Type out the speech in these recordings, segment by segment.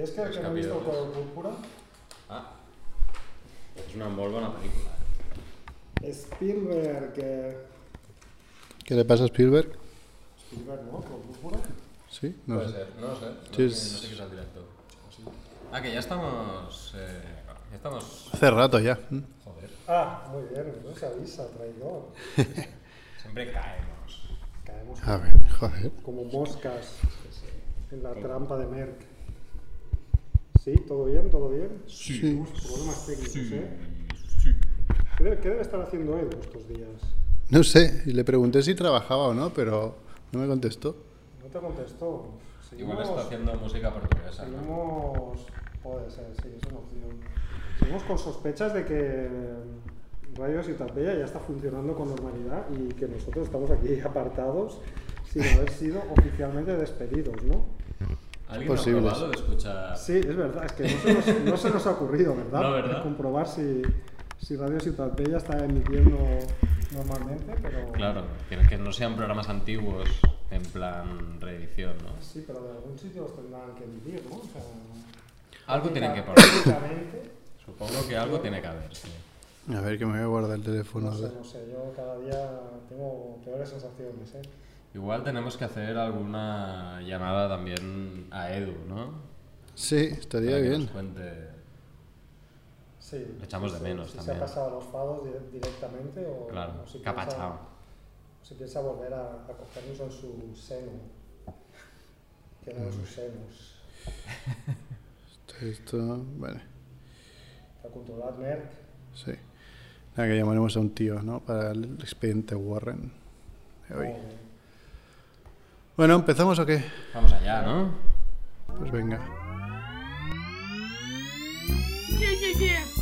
¿Quieres que, que no he visto el color púrpura? Ah, és una molt bona pel·lícula. Spielberg, que... ¿Qué le pasa a Spielberg? Spielberg, ¿no? Color púrpura. Sí, no Puede sé. ser, no lo sé. No, Sí, sé, es- no sé qué es el director. Ah, que ya estamos... Eh, ya estamos... Hace rato ya. Joder, Ah, muy bien, no se avisa, traidor. siempre caemos. Caemos A ver, joder. como moscas en la trampa de Merck. ¿Sí? ¿Todo bien? ¿Todo bien? Sí. Problemas técnicos, ¿eh? ¿Qué debe, qué debe estar haciendo Edu estos días? No sé, y le pregunté si trabajaba o no, pero no me contestó. No te contestó. Igual está haciendo música portuguesa. ¿no? Seguimos. Puede ser, sí, es una opción. Seguimos con sospechas de que Radio Ciutat Bella ya está funcionando con normalidad y que nosotros estamos aquí apartados sin haber sido oficialmente despedidos, ¿no? ¿Alguien Posible. ha probado de escuchar? Sí, es verdad, es que no se nos, no se nos ha ocurrido, ¿verdad? No, ¿verdad? Comprobar si, si Radio Ciutat Bella está emitiendo normalmente, pero. Claro, que, que no sean programas antiguos en plan reedición, ¿no? Sí, pero de algún sitio los tendrán que emitir, ¿no? O sea, Algo tienen que poner. Supongo que algo tiene que haber, sí. A ver, que me voy a guardar el teléfono. No sé, no sé, yo cada día tengo peores sensaciones, ¿eh? Igual tenemos que hacer alguna llamada también a Edu, ¿no? Sí, estaría Para que bien. nos cuente. Sí. Le echamos sí, de sí, menos si también. se ha pasado a los fados di- directamente o, Claro, o si ¿qué ha piensa- o si piensa volver a, a cogernos en su seno. Que no en sus senos. Esto, esto, vale, Para controlar Merck. sí. Nada, que llamaremos a un tío, ¿no? Para el expediente Warren de hoy. o- Bueno, ¿empezamos o qué? Vamos allá, ¿no? Pues venga. Yeah, yeah, yeah.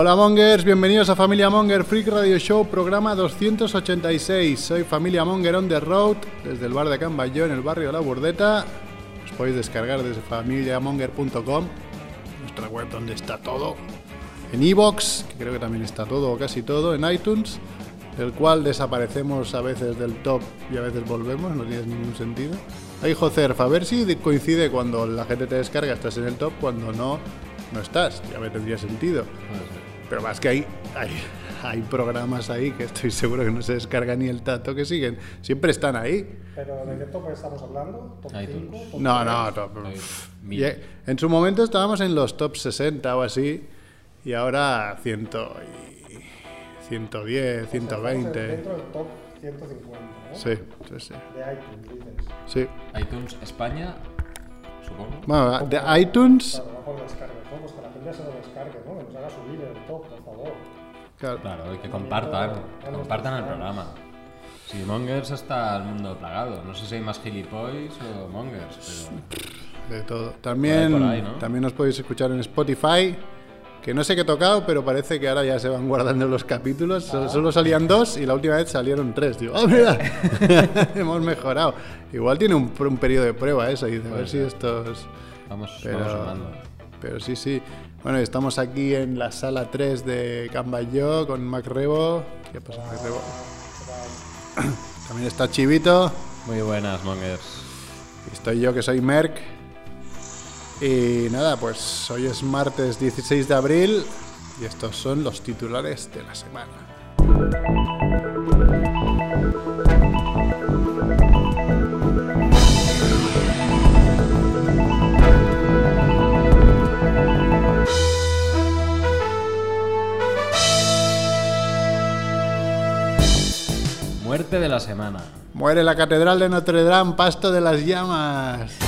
Hola Mongers, bienvenidos a Familia Monger Freak Radio Show, programa 286. Soy Familia Monger on the road, desde el bar de Can Bayó, en el barrio de La Burdeta. Os podéis descargar desde familiamonger.com, nuestra web donde está todo. En iBox, que creo que también está todo o casi todo, en iTunes, del cual desaparecemos a veces del top y a veces volvemos, no tiene ningún sentido. Ahí Jocerf, a ver si coincide cuando la gente te descarga, estás en el top, cuando no, no estás, ya me tendría sentido. Pero más que hay, hay, hay programas ahí que estoy seguro que no se descarga ni el tato que siguen. Siempre están ahí. Pero ¿de qué top estamos hablando? ¿Top iTunes. 5? No, no, top. Y, eh, en su momento estábamos en los top 60 o así. Y ahora 100 y 110, 120. Dentro del top 150, ¿no? Sí, sí, sí. De iTunes, dices. sí. iTunes España, supongo. Bueno, de iTunes. Claro, va por descarga. Gente se lo descargue, ¿no? Que nos haga subir el top, por favor. claro, Claro, y que compartan, que compartan el programa. Si Mongers está el mundo plagado. No sé si hay más gilipois o Mongers, pero... de todo. También, Por ahí, por ahí, ¿no? también nos podéis escuchar en Spotify. Que no sé qué he tocado, pero parece que ahora ya se van guardando los capítulos. Sol- Solo salían dos y la última vez salieron tres. Digo, ¡oh, mira! Hemos mejorado. Igual tiene un, un periodo de prueba eso. Y dice, a ver si estos. Vamos, sumando. Pero sí, sí. Bueno, estamos aquí en la sala 3 de Cambayó con Mac Rebo. ¿Qué pasa, Mac Rebo? También está Chivito. Muy buenas, Mongers. Y estoy yo que soy Merck. Y nada, pues hoy es martes 16 de abril y estos son los titulares de la semana. Muerte de la semana. Muere la catedral de Notre Dame, pasto de las llamas.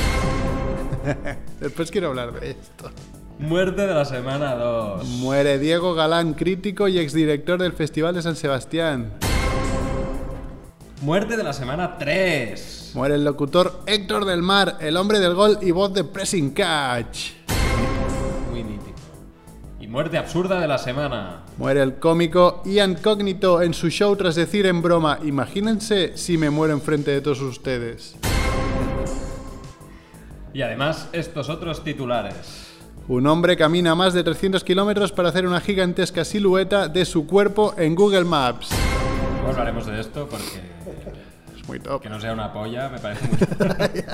Después quiero hablar de esto. Muerte de la semana 2. Muere Diego Galán, crítico y exdirector del Festival de San Sebastián. Muerte de la semana 3. Muere el locutor Héctor del Mar, el hombre del gol y voz de Pressing Catch. Muerte absurda de la semana. Muere el cómico Ian Cognito en su show tras decir en broma, imagínense si me muero enfrente de todos ustedes. Y además, estos otros titulares. Un hombre camina más de 300 kilómetros para hacer una gigantesca silueta de su cuerpo en Google Maps. Hablaremos de esto porque Es muy top. que no sea una polla me parece muy...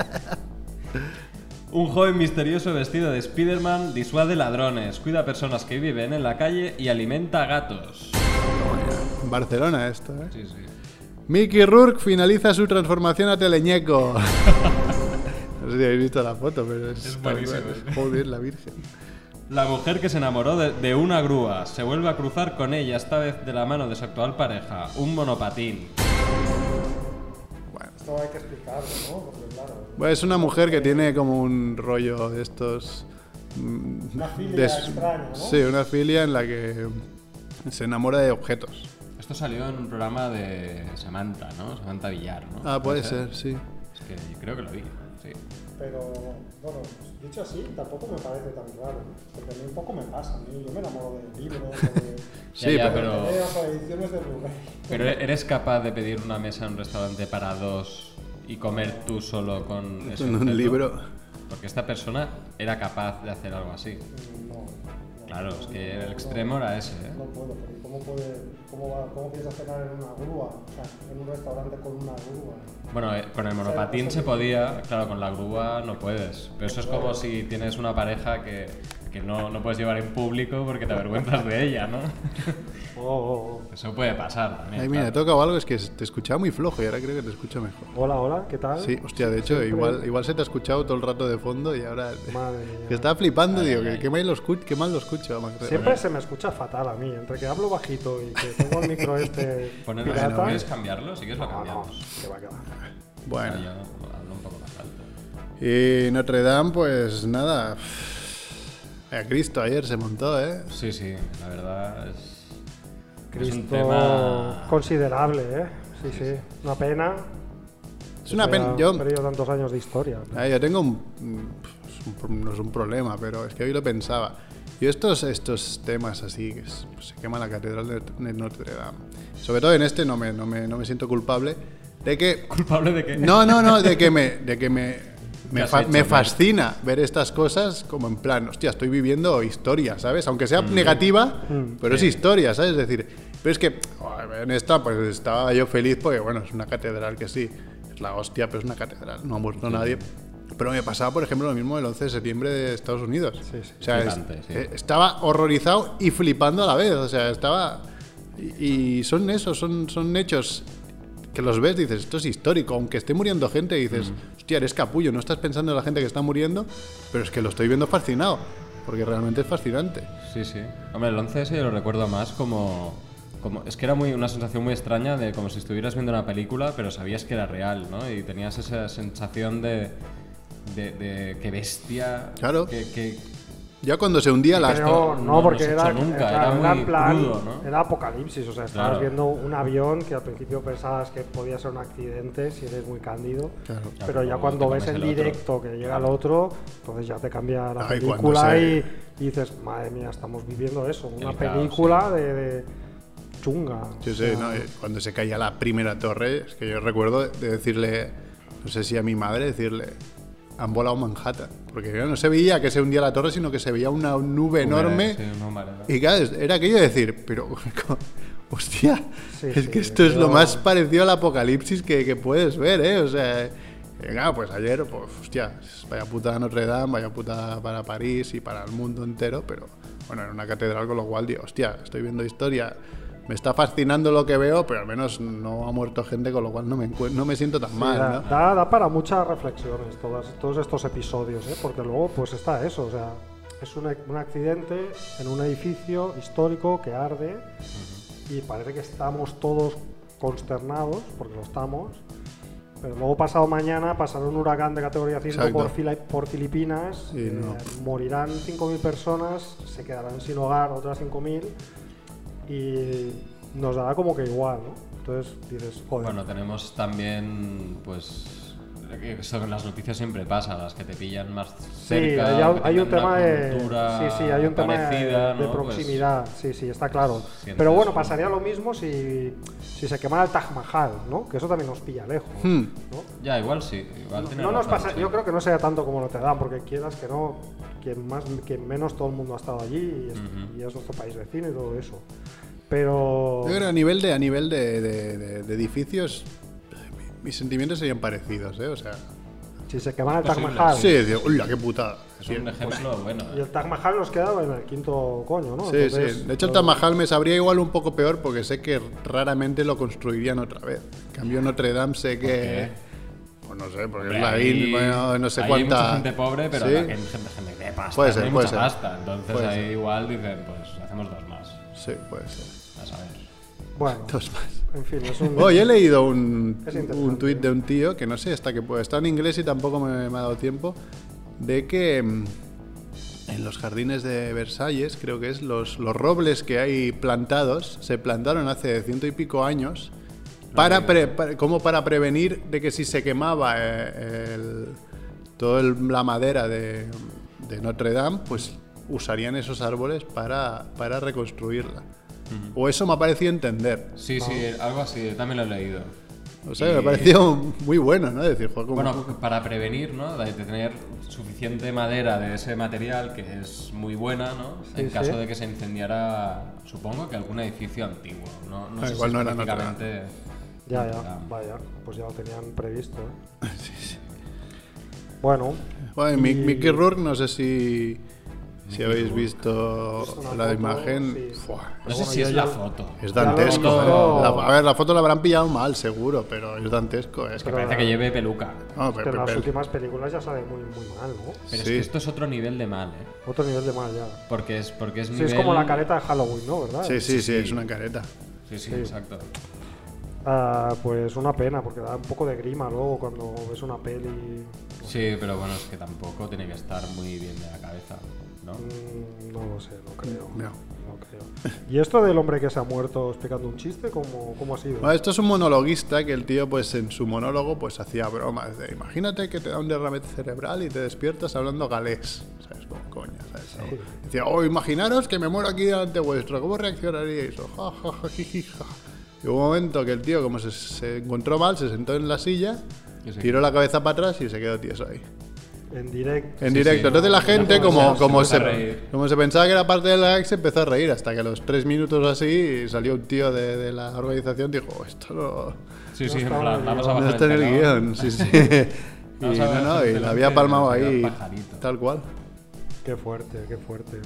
Un joven misterioso vestido de Spider-Man disuade ladrones, cuida a personas que viven en la calle y alimenta gatos. En Barcelona esto, ¿eh? Sí, sí. Mickey Rourke finaliza su transformación a teleñeco. no sé si habéis visto la foto, pero es, Es buenísimo, ¿eh? Joder, la virgen. La mujer que se enamoró de, de una grúa se vuelve a cruzar con ella, esta vez de la mano de su actual pareja, un monopatín. Esto hay que explicarlo, ¿no? Porque claro, Bueno, es una mujer que tiene como un rollo de estos. mm, Una filia de- extraña, ¿no? Sí, una filia en la que se enamora de objetos. Esto salió en un programa de Samantha, ¿no? Samantha Villar, ¿no? Ah, puede ser, sí. Es que yo creo que lo vi, sí. pero bueno, dicho así, tampoco me parece tan raro. Porque a mí un poco me pasa. A mí yo me enamoro de libros, o de, Sí, ya, pero- de pero, videos o de ediciones de Blu-ray. pero eres capaz de pedir una mesa en un restaurante para dos y comer tú solo con ese un objeto? libro. Porque esta persona era capaz de hacer algo así. No, no, Claro, es que el extremo era ese, ¿eh? no puedo. Porque ¿cómo, puede, cómo, va, ¿Cómo piensas cenar en una grúa? O sea, en un restaurante con una grúa. Bueno, eh, con el monopatín se podía, claro, con la grúa no puedes. Pero eso es como si tienes una pareja que, que no, no puedes llevar en público porque te avergüenzas de ella, ¿no? Oh, oh, Eso puede pasar también. Ay, mira, he claro. tocado algo, es que te escuchaba muy flojo y ahora creo que te escucho mejor. oh. Hola, hola, ¿qué tal? Sí, hostia, de hecho, Siempre- igual, igual se te ha escuchado todo el rato de fondo y ahora. Madre mía. Que estaba flipando, Ay, digo, ay, que qué mal lo escucho, qué mal lo escucho. Siempre se me escucha fatal a mí, entre que hablo bajito y que tengo el micro este Ponerlo, pirata. ¿Quieres cambiarlo? Si quieres lo No, no, cambiamos. que va, que va. Bueno, Yo hablo un poco más alto. y Notre Dame, pues nada. A Cristo ayer se montó, ¿eh? Sí, sí, la verdad es. es Cristo un tema. considerable, ¿eh? Sí, sí, Una pena. Es una que pena. Yo, perdido tantos años de historia. Ah, yo tengo un, es No es un problema, pero es que hoy lo pensaba. Yo estos, estos temas así, que es- pues, se quema la catedral de, de Notre Dame. Sobre todo en este no me, no me, no me siento culpable de que... ¿Culpable de qué? No, no, no, de que me... De que me me, has fa- hecho, me Mer? fascina ver estas cosas como en plan, hostia, estoy viviendo historia, ¿sabes? Aunque Mm. sea negativa, pero es historia, ¿sabes? Es decir, pero es que oh, en esta pues estaba yo feliz porque, bueno, es una catedral que sí, es la hostia, pero es una catedral, no ha muerto nadie. Pero me pasaba, por ejemplo, lo mismo el 11 de septiembre de Estados Unidos. Sí, sí. O sea, Flipante, sí. eh, estaba horrorizado y flipando a la vez. O sea, estaba. Y, y son esos, son, son hechos que los ves, dices, esto es histórico. Aunque esté muriendo gente, dices, hostia, eres capullo, no estás pensando en la gente que está muriendo, pero es que lo estoy viendo fascinado. Porque realmente es fascinante. Sí, sí. Hombre, el 11S yo lo recuerdo más como, como... Es que era muy, una sensación muy extraña de como si estuvieras viendo una película, pero sabías que era real, ¿no? Y tenías esa sensación de... De, de qué bestia... Claro. Que, que- Ya cuando se hundía la. No- no, no porque se era, nunca, era, era era muy en plan, crudo, ¿no? era apocalipsis, o sea, estabas Claro. viendo un avión que al principio pensabas que podía ser un accidente si eres muy cándido, Claro. pero Claro, ya cuando ves en directo que llega el otro, entonces ya te cambia la Ay, película se- y, y dices, madre mía, estamos viviendo eso, una El caos, película de, de chunga. Sí, o sí, sea, no, eh, cuando se caía la primera torre, es que yo recuerdo de decirle, no sé si a mi madre, decirle, han volado Manhattan. Porque no se veía que se hundía la torre, sino que se veía una nube enorme. Sí, vale. Y claro, era aquello de decir, pero, hostia, Sí, es sí, que esto es lo más parecido al apocalipsis que, que puedes ver, ¿eh? O sea, eh, claro, pues ayer, pues, hostia, vaya puta Notre Dame, vaya puta para París y para el mundo entero, pero bueno, en una catedral, con lo cual digo, hostia, estoy viendo historia, me está fascinando lo que veo, pero al menos no ha muerto gente, con lo cual no me, no me siento tan Sí, mal, da, ¿no? da- da para muchas reflexiones todas, todos estos episodios, ¿eh? porque luego pues está eso, o sea, es un, un accidente en un edificio histórico que arde y parece que estamos todos consternados, porque lo estamos, Pero luego pasado mañana pasará un huracán de categoría 5 Exacto. por, por Filipinas, Y eh, no. morirán 5.000 personas, se quedarán sin hogar otras 5.000 y nos dará como que igual, ¿no? Entonces dices, joder, Bueno, tenemos también, pues. que Eso en las noticias siempre pasa, las que te pillan más sí, cerca. hay, o que hay un tema de, sí, sí, hay un tema de- parecida, de, ¿no? Pues, proximidad, sí, sí, está claro. sientes Pero bueno, pasaría lo mismo si, si se quemara el Taj Mahal, ¿no? Que eso también nos pilla lejos, Hmm. ¿no? ya, igual sí. Igual tiene No nos pasa, sí. yo creo que no sea tanto como Notre Dame, porque quieras que no, quien más, quien menos todo el mundo ha estado allí y es, Ujú. y es nuestro país vecino y todo eso. Pero Yo creo que a nivel de, a nivel de, de- de- de edificios, mi- mis sentimientos serían parecidos, ¿eh? O sea, si se quemara el Taj. Mahal sí, digo, ¡Uy, qué putada! Es un ejemplo bueno. y el Taj Mahal nos queda en el quinto coño, ¿no? Sí, Entonces, sí. De hecho, el Taj Mahal me sabría igual un poco peor porque sé que raramente lo construirían otra vez. En cambio, Notre Dame sé que. Pues no sé, porque es la ahí- IN, bueno, no sé ahí cuánta. Hay mucha gente pobre, pero ¿Sí? la gente, de pasta. Puede no ser, hay puede mucha ser. pasta. Entonces Puede ahí ser. igual dicen, pues hacemos dos más. Sí, puede ser. Bueno, Dos más. en fin, es un. Hoy he leído un, un tuit de un tío que no sé hasta que puede. Está en inglés y tampoco me, me ha dado tiempo. De que mm, en los jardines de Versalles, creo que es, los, los robles que hay plantados se plantaron hace ciento y pico años. Para, pre- para- como para prevenir de que si se quemaba eh, el- toda la madera de, de Notre Dame, pues usarían esos árboles para, para reconstruirla. O eso me ha parecido entender. Sí, sí, algo así, también lo he leído. O sea, me Y- pareció muy bueno, ¿no? Decir, joder, como- Bueno, para prevenir, ¿no? De tener suficiente madera de ese material que es muy buena, ¿no? Sí, en sí. caso de que se incendiara, supongo que algún edificio antiguo. No, no Ah, sé igual si no era Notre específicamente Ya, ya, vaya, pues ya lo tenían previsto. ¿eh? Bueno, Bueno, y- Mick- Mickey Rourke, no sé si, si habéis visto la foto, imagen. No Pero sé si es la foto. es dantesco. ¿eh? La- a ver, la foto la habrán pillado mal, seguro, pero es dantesco. ¿eh? Es que Pero- parece que lleve peluca. No, es que pe- en pe- las últimas películas ya sale muy, muy mal, ¿no? Pero Sí. es que esto es otro nivel de mal, ¿eh? Otro nivel de mal ya. Porque es, porque es es como la careta de Halloween, ¿no? ¿Verdad? sí, sí, sí, es una careta. Sí, sí, Sí. exacto. Ah, pues una pena, porque da un poco de grima luego cuando ves una peli. Sí, pero bueno, es que tampoco tiene que estar muy bien de la cabeza, ¿no? Mm, no lo sé, no creo. No. No creo. ¿Y esto del hombre que se ha muerto explicando un chiste, cómo, cómo ha sido? Bueno, esto es un monologuista que el tío, pues en su monólogo, pues hacía bromas de imagínate que te da un derrame cerebral y te despiertas hablando galés. ¿Sabes? Como coña, ¿sabes? Sí. Decía, oh, imaginaros que me muero aquí delante vuestro, ¿cómo reaccionaríais? O, ja, ja, ja. Y hubo un momento que el tío, como se, se encontró mal, se sentó en la silla, tiró la cabeza para atrás y se quedó tieso ahí. En directo. En Sí, directo. sí. Entonces la gente, Se como, empezó como, se, como se pensaba que era parte del gag, se empezó a reír hasta que a los tres minutos así salió un tío de, de la organización y dijo, "Oh, esto no, Sí, sí, en plan, vamos a no bajar está en el guion. Sí, sí. y no, no, y la había palmado se ahí, tal cual. Qué fuerte, qué fuerte.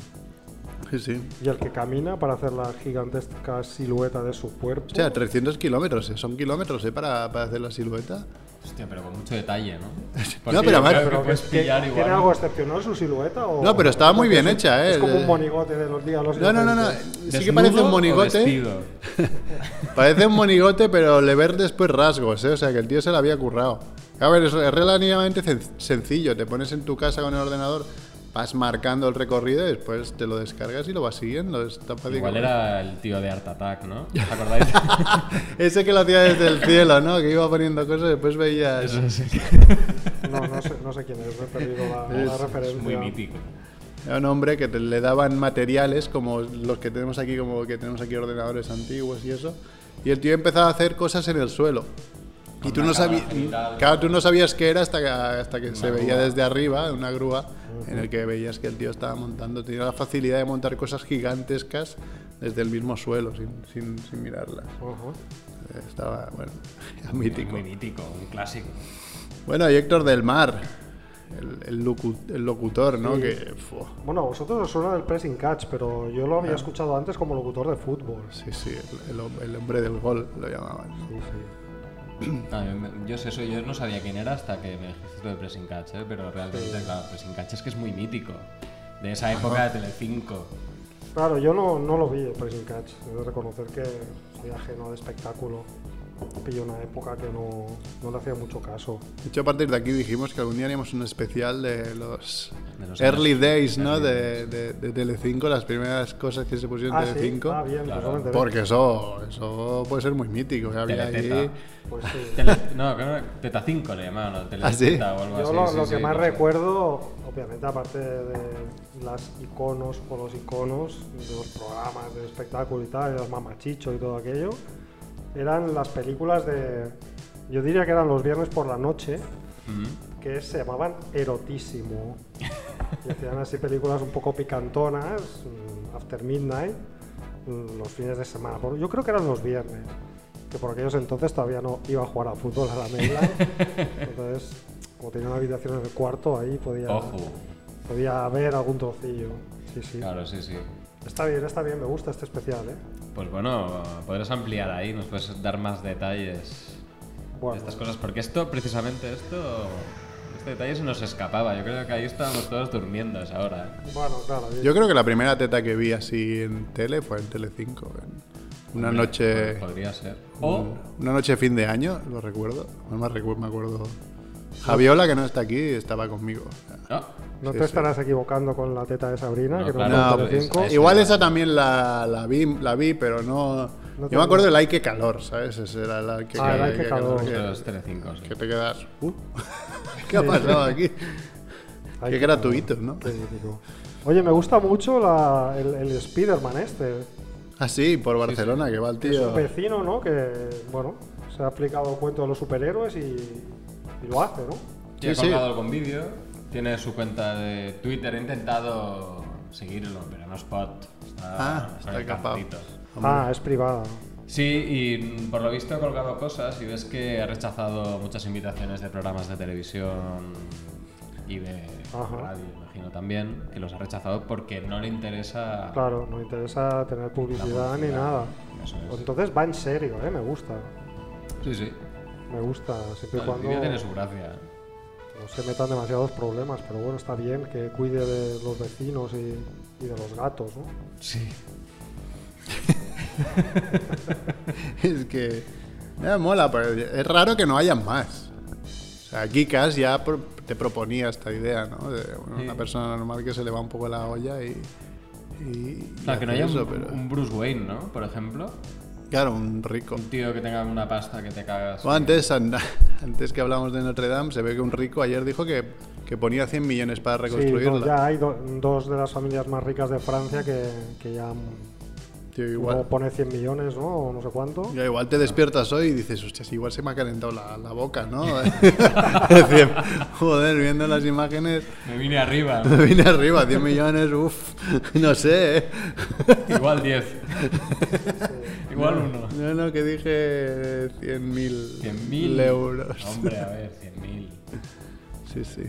Sí, sí. Y el que camina para hacer la gigantesca silueta de su cuerpo. O sea, 300 kilómetros, ¿eh? son kilómetros ¿eh? para, para hacer la silueta. Hostia, pero con mucho detalle, ¿no? pero yo además- creo que pero ¿qué- pillar ¿Tiene igual. algo excepcional su silueta? O No, pero estaba muy bien es- hecha, ¿eh? Es como un monigote de los días. Los No, no, no, no. Sí que ¿Desnudo parece un monigote. Parece un monigote, pero le ver después rasgos, ¿eh? O sea, que el tío se la había currado. A ver, es, es relativamente sen- sencillo. Te pones en tu casa con el ordenador, vas marcando el recorrido y después te lo descargas y lo vas siguiendo. Es tan fácil Igual era el tío de Art Attack, ¿no? ¿Os acordáis? Ese que lo hacía desde el cielo, ¿no? Que iba poniendo cosas y después veías... Eso sí. No, no sé, no sé quién es, he perdido la, la Es- referencia. Es muy mítico. Era un hombre que te- le daban materiales como los que tenemos aquí, como que tenemos aquí ordenadores antiguos y eso. Y el tío empezaba a hacer cosas en el suelo. Y tú no, sabías, claro, tú no sabías qué era hasta que, hasta que se veía grúa. desde arriba, una grúa, en el que veías que el tío estaba montando. Tenía la facilidad de montar cosas gigantescas desde el mismo suelo, sin, sin, sin mirarlas. Ajá. Eh, Estaba, bueno, mítico. Muy mítico, un clásico. Bueno, y Héctor del Mar, el, el locu- el locutor, ¿no? Sí. Que, Bueno, a vosotros os suena el pressing catch, pero yo lo había escuchado antes como locutor de fútbol. sí, sí, el, el hombre del gol lo llamaban. Sí, sí. Ah, yo, eso, yo no sabía quién era hasta que me dijiste lo de Pressing Catch, ¿eh? pero realmente, claro, Pressing Catch es que es muy mítico. De esa época de Telecinco. Claro, yo no, no lo vi pressing catch. He de reconocer que soy ajeno al espectáculo. Pilló una época que no, no le hacía mucho caso. De hecho, a partir de aquí dijimos que algún día haríamos un especial de los, De los early años- days, ¿no? early De, de, de Telecinco, las primeras cosas que se pusieron Ah, en sí, Telecinco. ah, bien, Claro. pues. Porque eso, eso puede ser muy mítico. que Había ahí... Pues sí. Tele- no, creo que Teta 5 le llamaban, ¿no? ¿Ah, sí? O algo Yo así. lo, sí, lo sí, que más no sé. recuerdo, obviamente, aparte de las iconos o los iconos de los programas de espectáculo y tal, y los mamachicho y todo aquello, eran las películas de. Yo diría que eran los viernes por la noche, que se llamaban Erotísimo. y hacían así películas un poco picantonas, mm, After Midnight, mm, los fines de semana. Yo creo que eran los viernes, que por aquellos entonces todavía no iba a jugar a fútbol a la Mainland. entonces, como tenía una habitación en el cuarto, ahí podía, Ojo. podía ver algún trocillo. Sí, sí. Claro, sí, sí. Está bien, está bien, me gusta este especial, ¿eh? Pues bueno, podrás ampliar ahí, nos puedes dar más detalles de estas cosas, porque esto, precisamente esto, este detalle se nos escapaba. Yo creo que ahí estábamos todos durmiendo a esa hora. ¿eh? bueno claro. Yo creo que la primera teta que vi así en tele fue en Telecinco. en Una Hombre, noche... pues Podría ser. O, Una noche de fin de año, lo recuerdo. No me recu- me acuerdo. Javiola, que no está aquí, estaba conmigo. no, no sí, te sí. estarás equivocando con la teta de Sabrina, No, que no, claro, no, Telecinco. es- Igual esa también la, la vi, la vi, pero no. Yo me acuerdo del Ay que calor, ¿sabes? Ese era el Ay que, Ah, el Ay, qué calor. que- es Telecinco, sí. que te quedas. "Uh, ¿Qué ha pasado aquí? Ay, Qué gratuito, ¿no? Qué. Oye, me gusta mucho la- el, el Spider-Man este. Ah, sí, por Barcelona, que va el Es tío. un vecino, ¿no? Que, bueno, se ha aplicado el cuento de los superhéroes y, y lo hace, ¿no? Sí, ha Sí, sí. colgado algún vídeo, tiene su cuenta de Twitter, he intentado seguirlo, pero no es spot. Está, Ah, en está. Ah, es privada. Sí, y por lo visto ha colgado cosas y ves que ha rechazado muchas invitaciones de programas de televisión y de Ajá. radio, imagino también, que los ha rechazado porque no le interesa Claro, no interesa tener publicidad ni nada. Eso es. Pues entonces va en serio, ¿eh? Me gusta. Sí, sí. Me gusta, siempre cuando tiene su gracia. no se metan demasiados problemas, pero bueno, está bien que cuide de los vecinos y, y de los gatos, ¿no? Sí. es que. Me mola, pero es raro que no haya más. O sea, Kikas ya pro- te proponía esta idea, ¿no? De bueno, Sí. una persona normal que se le va un poco la olla y. y- y Claro, que no haya un, pero- un Bruce Wayne, ¿no? Por ejemplo. Claro, un rico. Un tío que tenga una pasta que te cagas. O antes, antes que hablamos de Notre Dame, se ve que un rico ayer dijo que, que ponía 100 millones para Sí, reconstruirla. no, ya hay do- dos de las familias más ricas de Francia que, que ya Tío, igual, pone 100 millones, ¿no? O no sé cuánto. ya igual te despiertas hoy y dices, hostia, si igual se me ha calentado la, la boca, ¿no? Decir, Joder, viendo las imágenes, Me vine arriba. me vine arriba, 100 millones, uff, no sé, ¿eh? Igual 10. Igual uno. No, no, que dije 100.000 100.000 euros. Hombre, a ver, 100.000. Sí, sí.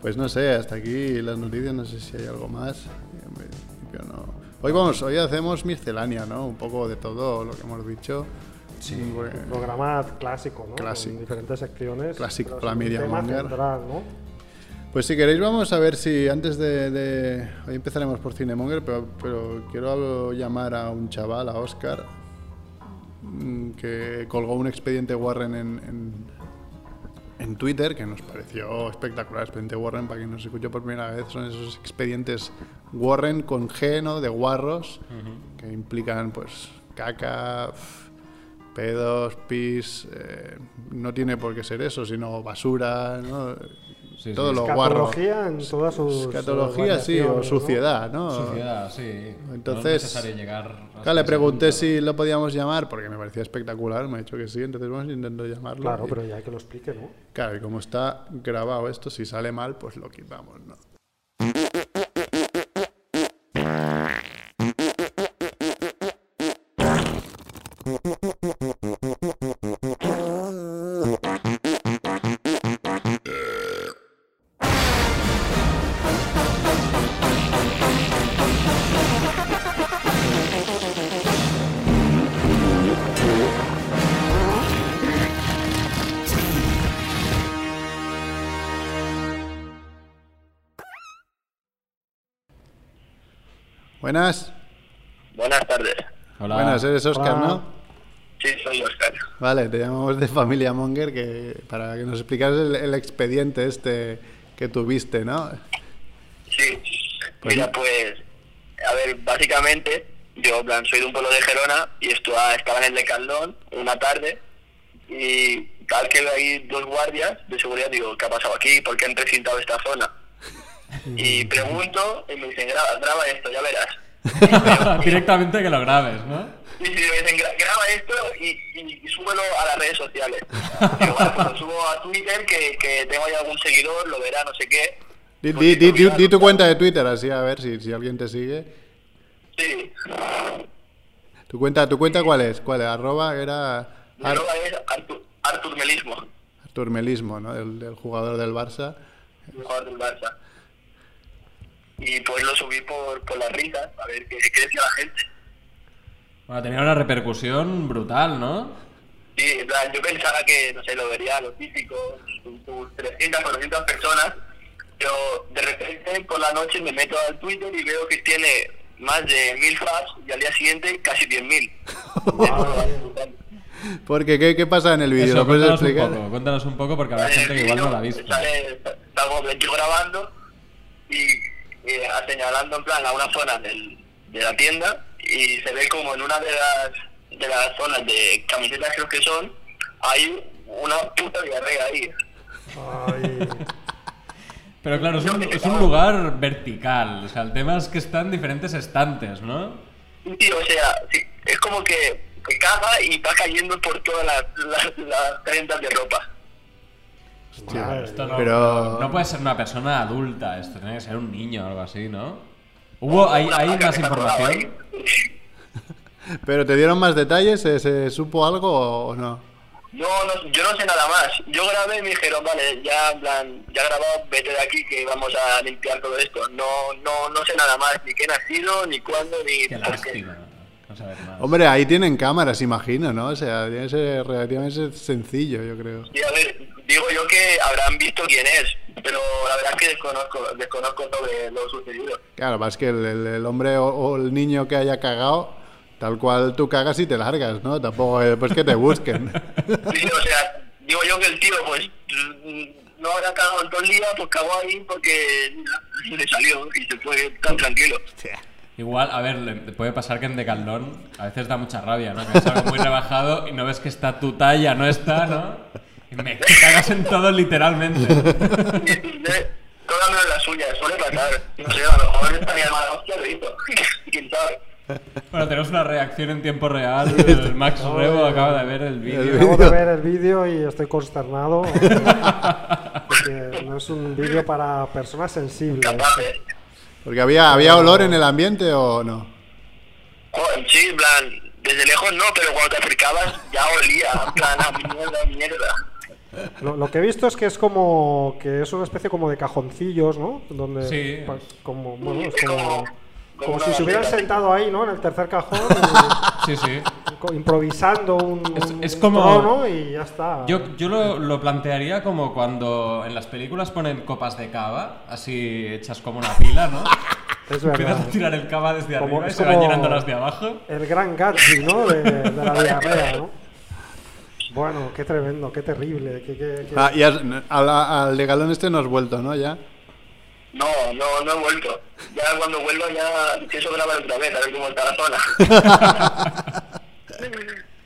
Pues no sé, hasta aquí las noticias, no sé si hay algo más. En principio no. Hoy vamos, hoy hacemos miscelánea, ¿no? Un poco de todo lo que hemos dicho. Sí. Porque- Programa clásico, ¿no? Clásico. Con diferentes secciones. Clásico para un Media central, ¿no? Pues si queréis vamos a ver si antes de... de- Hoy empezaremos por Cinemonger, pero, pero quiero llamar a un chaval, a Oscar, mm, que colgó un expediente Warren en, en, en Twitter, que nos pareció espectacular. Expediente Warren, para quien nos escuchó por primera vez, son esos expedientes Warren con G, ¿no? De guarros, que implican pues caca... Pedos, pis, eh, no tiene por qué ser eso, sino basura, ¿no? Sí, todo sí. lo guarro. Escatología en todas sus. Escatología, sí, o suciedad, ¿no? Suciedad, sí. Entonces- No es necesario llegar. hasta Claro, le pregunté si lo podíamos llamar porque me parecía espectacular, me ha dicho que sí, entonces vamos intentando llamarlo. Claro, y- pero ya hay que lo explique, ¿no? Claro, y como está grabado esto, si sale mal, pues lo quitamos, ¿no? Buenas. Eres Oscar, Hola. ¿no? Sí, soy Oscar. Vale, te llamamos de Familia Monger que, para que nos explicaras el, el expediente este que tuviste, ¿no? Sí. Pues Mira, pues, a ver, básicamente, yo, en plan, soy de un pueblo de Gerona y esto, estaba en el Decaldón una tarde y tal que veo ahí dos guardias de seguridad, digo, ¿qué ha pasado aquí? ¿Por qué han precintado esta zona? Y pregunto y me dicen, graba, graba esto, ya verás. Directamente que lo grabes, ¿no? Y si me dicen, "Gra- graba esto y, y, y súbelo a las redes sociales. Digo, bueno, pues lo subo a Twitter, que, que tengo ahí algún seguidor, lo verá, no sé qué. Di, di- di- di- tuviera- di tu cuenta de Twitter así a ver si, si alguien te sigue. Sí. ¿Tu cuenta, ¿Tu cuenta cuál es? ¿Cuál es? Arroba era Ar- arroba es Artur, Artur Melismo, Artur Melismo, ¿no? El, el jugador del Barça. el jugador del Barça. Y pues lo subí por, por las risas, a ver qué, decía la gente. Bueno, tenía una repercusión brutal, ¿no? Sí, en plan, yo pensaba que, no sé, lo vería lo típico, sus- sus 300, 400 personas, pero de repente por la noche me meto al Twitter y veo que tiene más de 1000 fans y al día siguiente casi 10.000. Porque, ¿qué, qué pasa en el vídeo? Eso, ¿Lo puedes cuéntanos un explicar? poco, cuéntanos un poco porque habrá gente que igual no la ha visto. Sale, salgo yo grabando y eh, señalando en plan a una zona del, de la tienda y se ve como en una de las de las zonas de camisetas creo que son hay una puta diarrea ahí. Ay, Pero claro, es un, es un lugar vertical. O sea, el tema es que está en diferentes estantes, ¿no? Sí, o sea, sí, es como que, que caga y va cayendo por todas las, las, las prendas de ropa. madre Esto no, Pero- no, no puede ser una persona adulta, esto tiene que ser un niño o algo así, ¿no? ¿Hubo, hay, más información? ¿Pero te dieron más detalles? ¿Se, se supo algo o no? No, no, yo no sé nada más. Yo grabé y me dijeron, vale, ya, en plan, ya grabado, vete de aquí que vamos a limpiar todo esto. No, no, no sé nada más, ni qué nacido, ni cuándo, ni qué. lástima. Más. Hombre, ahí tienen cámaras, imagino, ¿no? O sea, tiene que ser relativamente sencillo, yo creo. Y a ver, digo yo que habrán visto quién es, pero la verdad es que desconozco, desconozco sobre lo sucedido. Claro, más que el, el- el hombre o, o el niño que haya cagado, tal cual tú cagas y te largas, ¿no? Tampoco eh, pues que te busquen. Sí, o sea, digo yo que el tío, pues, mm, no habrá cagado en todo el día, pues cagó ahí porque le salió y se fue tan tranquilo. Igual, a ver, le puede pasar que en Decaldón a veces da mucha rabia, ¿no? Que es algo muy rebajado y no ves que está tu talla, no está, ¿no? Y me cagas en todo literalmente. En las suyas, suele pasar. No sé, a lo mejor estaría mal hostia lo hizo. ¿Quién sabe? Bueno, tenemos una reacción en tiempo real. El Max Rebo acaba de ver el vídeo. Acabo de ver el vídeo y estoy consternado. Porque no es un vídeo para personas sensibles. Capaz, ¿eh? Porque había, había olor en el ambiente o no. Joder, sí, en plan, desde lejos no, pero cuando te acercabas ya olía, en plan, a mierda, a mierda. Lo, lo que he visto es que es como que es una especie como de cajoncillos, ¿no? Donde Sí. pa- como bueno, es como como- como como si se hubieran sentado ahí, ¿no? En el tercer cajón, Sí, sí. Improvisando un, Es- un- es un como- trono y ya está. Yo, yo lo, lo plantearía como cuando en las películas ponen copas de cava, así hechas como una pila, ¿no? es Empiezas a tirar el cava desde Como- arriba y se van llenando las de abajo. El gran Gatsby, ¿no? De, de la diarrea, ¿no? Bueno, qué tremendo, qué terrible. Qué, qué- qué- Ah, y has- al, al de galón este no has vuelto, ¿no? Ya. No, no, no he vuelto. Ya cuando vuelva ya pienso grabar otra vez, a ver cómo está la zona.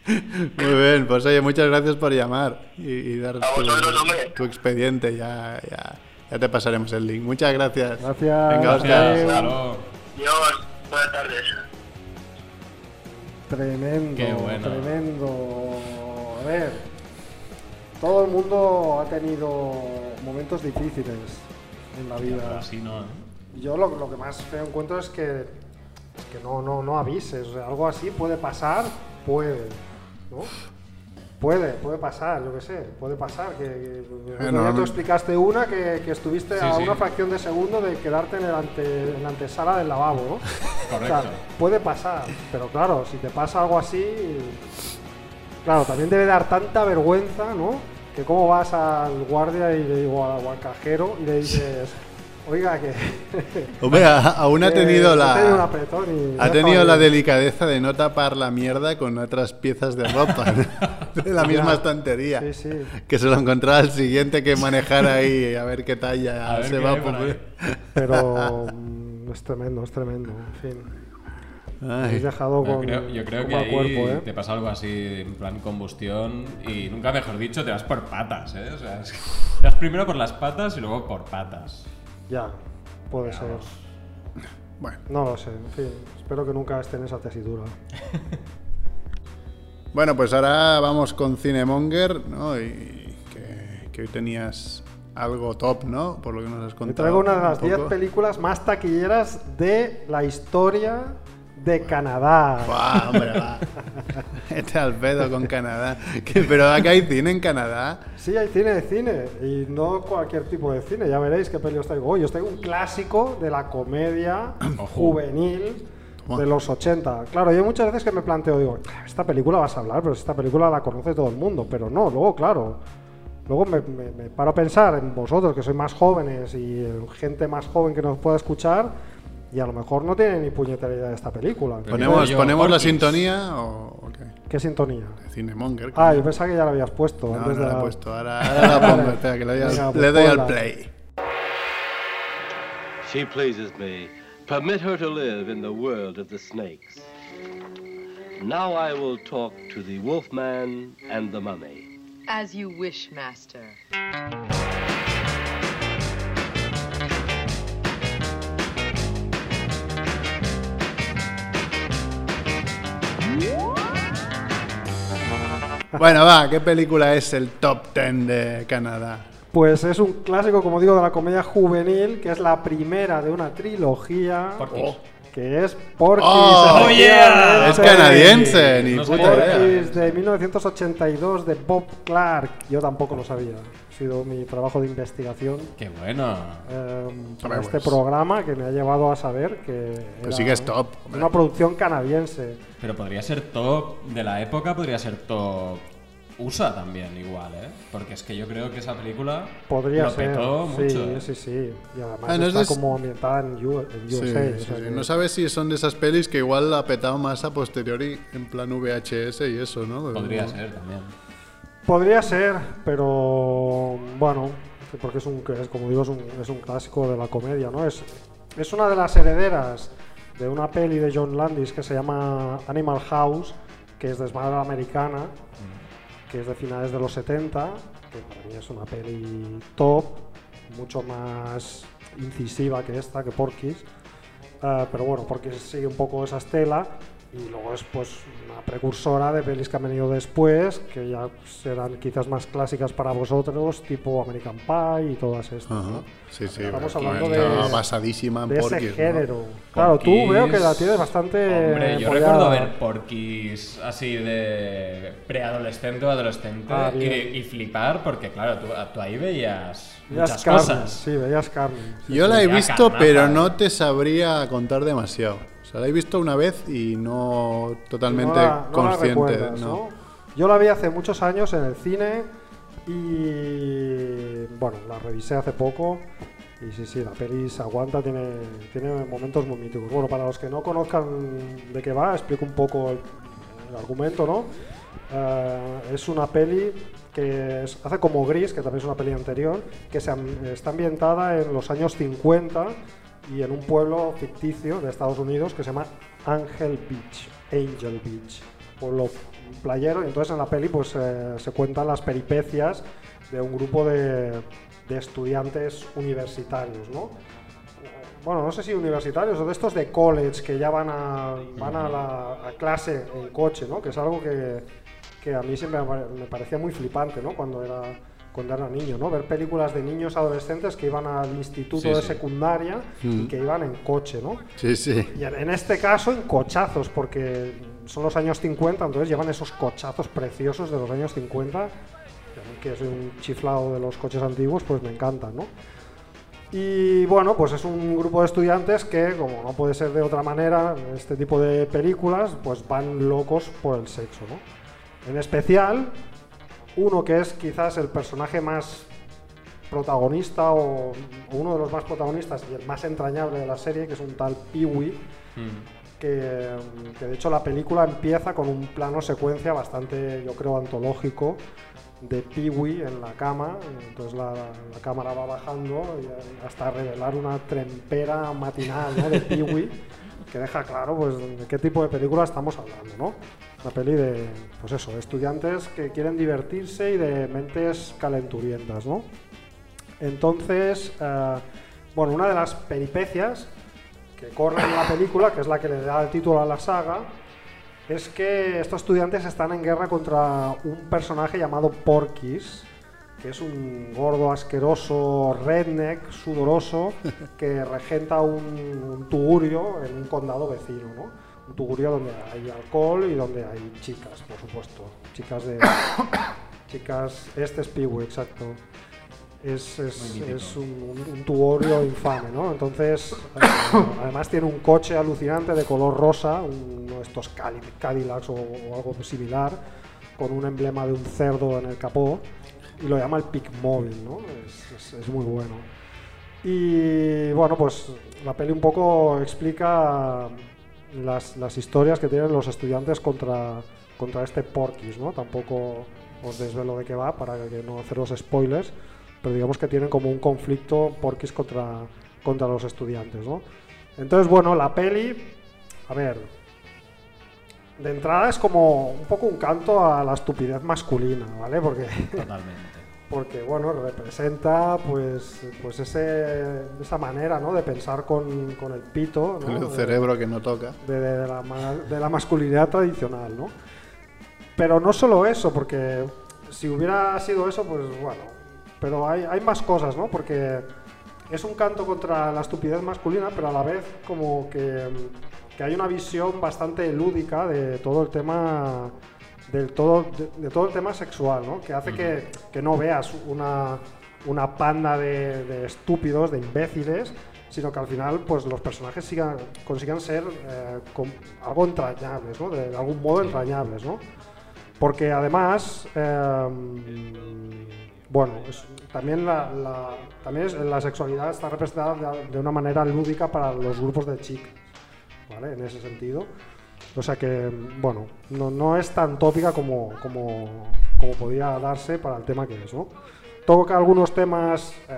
Muy bien, pues oye, muchas gracias por llamar y, y dar tu, tu expediente. Ya, ya, ya te pasaremos el link. Muchas gracias. Gracias. Venga. Gracias. Dios, buenas tardes. Tremendo, Qué bueno. tremendo. A ver, todo el mundo ha tenido momentos difíciles en la vida. Así no, ¿eh? Yo lo, lo que más feo encuentro es que, que no, no, no avises. O sea, algo así puede pasar, puede, ¿no? Puede, puede pasar, yo qué sé, puede pasar. Que, que- Bueno, tú no- explicaste una que, que estuviste Sí, a sí. una fracción de segundo de quedarte en, el ante, en la antesala del lavabo, ¿no? Correcto. O sea, puede pasar, pero claro, si te pasa algo así, claro, también debe dar tanta vergüenza, ¿no? Que cómo vas al guardia y le, o, a- o al cajero y le dices, Oiga, que. Hombre, aún ha tenido la. tenido un apretón y me Ha tenido la delicadeza de no tapar la mierda con otras piezas de ropa ¿no? de la misma Ya. estantería. Sí, sí. Que se lo encontraba al siguiente que manejar ahí a ver qué talla ver se qué va a poner. Pero mm, es tremendo, es tremendo. En fin. Ay. habéis dejado Yo con, creo, yo creo con que mal ahí cuerpo, ¿eh? te pasa algo así en plan combustión y nunca mejor dicho te vas por patas, ¿eh? O sea, es que te vas primero por las patas y luego por patas. Ya, puede ser. Bueno, No lo sé, en fin. Espero que nunca esté en esa tesitura. Bueno, pues ahora vamos con Cinemonger, ¿no? Y que, que hoy tenías algo top, ¿no? Por lo que nos has contado. traigo una de las 10 poco. películas más taquilleras de la historia de Canadá. Buah, hombre, va. Este al pedo con Canadá. Que- Pero acá hay cine en Canadá. Sí, hay cine de cine y no cualquier tipo de cine. Ya veréis qué peli os traigo hoy. Os traigo un clásico de la comedia juvenil de los 80. Claro, yo muchas veces que me planteo, digo, esta película vas a hablar, pero esta película la conoce todo el mundo. Pero no, luego, claro, luego me, me- me paro a pensar en vosotros que sois más jóvenes y en gente más joven que nos pueda escuchar y a lo mejor no tiene ni puñetera idea de esta película. ¿Ponemos, yo, ¿ponemos la sintonía o, o qué? ¿Qué sintonía? Cinemonger. Ah, yo pensaba que ya la habías puesto. No, antes no de la he puesto. Ahora, ahora la pongo. Espera, que le doy al, Venga, pues le doy al play. She pleases me. Permit her to live in the world of the snakes. Now I will talk to the wolfman and the mummy. As you wish, master. Bueno, va, ¿qué película es el top 10 de Canadá? Pues es un clásico, como digo, de la comedia juvenil, que es la primera de una trilogía. Porky's. Que es Porky's. ¡Oh! efectivamente. Es canadiense, ni No puta idea. De 1982 de Bob Clark. Yo tampoco lo sabía. Sido mi trabajo de investigación Qué bueno. eh, para este pues. programa que me ha llevado a saber que. Pues era sí que es top, hombre. Una producción canadiense. Pero podría ser top de la época, podría ser top USA también, igual, ¿eh? Porque es que yo creo que esa película Podría lo ser. petó sí, mucho. ¿eh? sí, sí. Y además Ah, no es está de- como ambientada en, U- en Sí, USA. sí, o sea sí. que- No sabes si son de esas pelis que igual la ha petado más a posteriori en plan VHS y eso, ¿no? Podría No. ser también. Podría ser, pero bueno, porque es un, es, como digo, es un, clásico de la comedia, ¿no? Es, es una de las herederas de una peli de John Landis que se llama Animal House, que es de Esmadra Americana, que es de finales de los 70, que para es una peli top, mucho más incisiva que esta, que Porky's. Ah, pero bueno, porque sigue un poco esa estela y luego es pues una precursora de pelis que han venido después, que ya serán quizás más clásicas para vosotros, tipo American Pie y todas estas. Ajá. ¿no? Sí, sí. Estamos hablando de- basadísima en De ese género. Claro, tú veo que la tienes bastante. Hombre, yo apoyada. recuerdo ver Porky's así de preadolescente o adolescente Ah, y, flipar porque, claro, tú, tú ahí veías Veías muchas carne, cosas. Sí, veías carne. sí, Yo sí. la he visto, pero no te sabría contar demasiado. O sea, la he visto una vez y no totalmente No la- no consciente. no. ¿no? Yo la vi hace muchos años en el cine y bueno, la revisé hace poco y sí, sí, la peli se aguanta, tiene, tiene momentos muy míticos. Bueno, para los que no conozcan de qué va, explico un poco el, el argumento, ¿no? Eh, es una peli que es- hace como Gris, que también es una peli anterior, que se está ambientada en los años 50 y en un pueblo ficticio de Estados Unidos que se llama Angel Beach, Angel Beach, pueblo playero. Y entonces en la peli pues eh, se cuentan las peripecias de un grupo de, de estudiantes universitarios, ¿no? bueno, no sé si universitarios o de estos de college que ya van a, van a la a clase en coche, ¿no? Que es algo que, que a mí siempre me pare- me parecía muy flipante, ¿no? Cuando era, cuando era niño, ¿no? Ver películas de niños adolescentes que iban al instituto Sí, de sí. secundaria y que iban en coche, ¿no? Sí, sí. Y en este caso en cochazos, porque son los años 50, entonces llevan esos cochazos preciosos de los años 50, que soy un chiflado de los coches antiguos, pues me encantan, ¿no? Y bueno, pues es un grupo de estudiantes que, como no puede ser de otra manera, en este tipo de películas, pues van locos por el sexo, ¿no? En especial, uno que es quizás el personaje más protagonista o, o uno de los más protagonistas y el más entrañable de la serie, que es un tal Pee-wee, Mm. que, que de hecho la película empieza con un plano secuencia bastante, yo creo, antológico de Pee-wee en la cama. Entonces la, la cámara va bajando y hasta revelar una trempera matinal ¿no? de Pee-wee que deja claro pues, de qué tipo de película estamos hablando. ¿no? Una peli de, pues eso, estudiantes que quieren divertirse y de mentes calenturientas. ¿no? Entonces, eh, bueno, una de las peripecias que corre en la película, que es la que le da el título a la saga, es que estos estudiantes están en guerra contra un personaje llamado Porkis, que es un gordo asqueroso redneck sudoroso que regenta un, un tugurio en un condado vecino, ¿no? Un tugurio donde hay alcohol y donde hay chicas, por supuesto. Chicas de... chicas... Este es Piwi, exacto. Es, es, es un, un, tugurio infame, ¿no? Entonces, además tiene un coche alucinante de color rosa, uno de estos Cadillacs o, o algo similar, con un emblema de un cerdo en el capó, y lo llama el Picmobile, ¿no? Es, es- es muy bueno. Y bueno, pues la peli un poco explica las, las historias que tienen los estudiantes contra, contra este Porkis, ¿no? Tampoco os desvelo de qué va para que no haceros spoilers, pero digamos que tienen como un conflicto Porkis contra, contra los estudiantes, ¿no? Entonces, bueno, la peli, a ver, de entrada es como un poco un canto a la estupidez masculina, ¿vale? Porque Totalmente. porque bueno representa pues pues ese esa manera ¿no? de pensar con, con el pito ¿no? El De- cerebro que no toca. de, de la, de la masculinidad tradicional ¿no? pero no solo eso porque si hubiera sido eso pues bueno pero hay, hay más cosas ¿no? porque es un canto contra la estupidez masculina pero a la vez como que, que hay una visión bastante lúdica de todo el tema del todo, de, de todo el tema sexual, ¿no? Que hace que, que no veas una, una panda de, de estúpidos, de imbéciles, sino que al final pues los personajes sigan, consigan ser eh, con- algo entrañables, ¿no? De, de algún modo entrañables, ¿no? Porque además, eh, bueno, es- también, la, la- también es- la sexualidad está representada de, de una manera lúdica para los grupos de chicas, ¿vale? En ese sentido. O sea que, bueno, no, no es tan tópica como, como, como podía darse para el tema que es, ¿no? Toca algunos temas eh,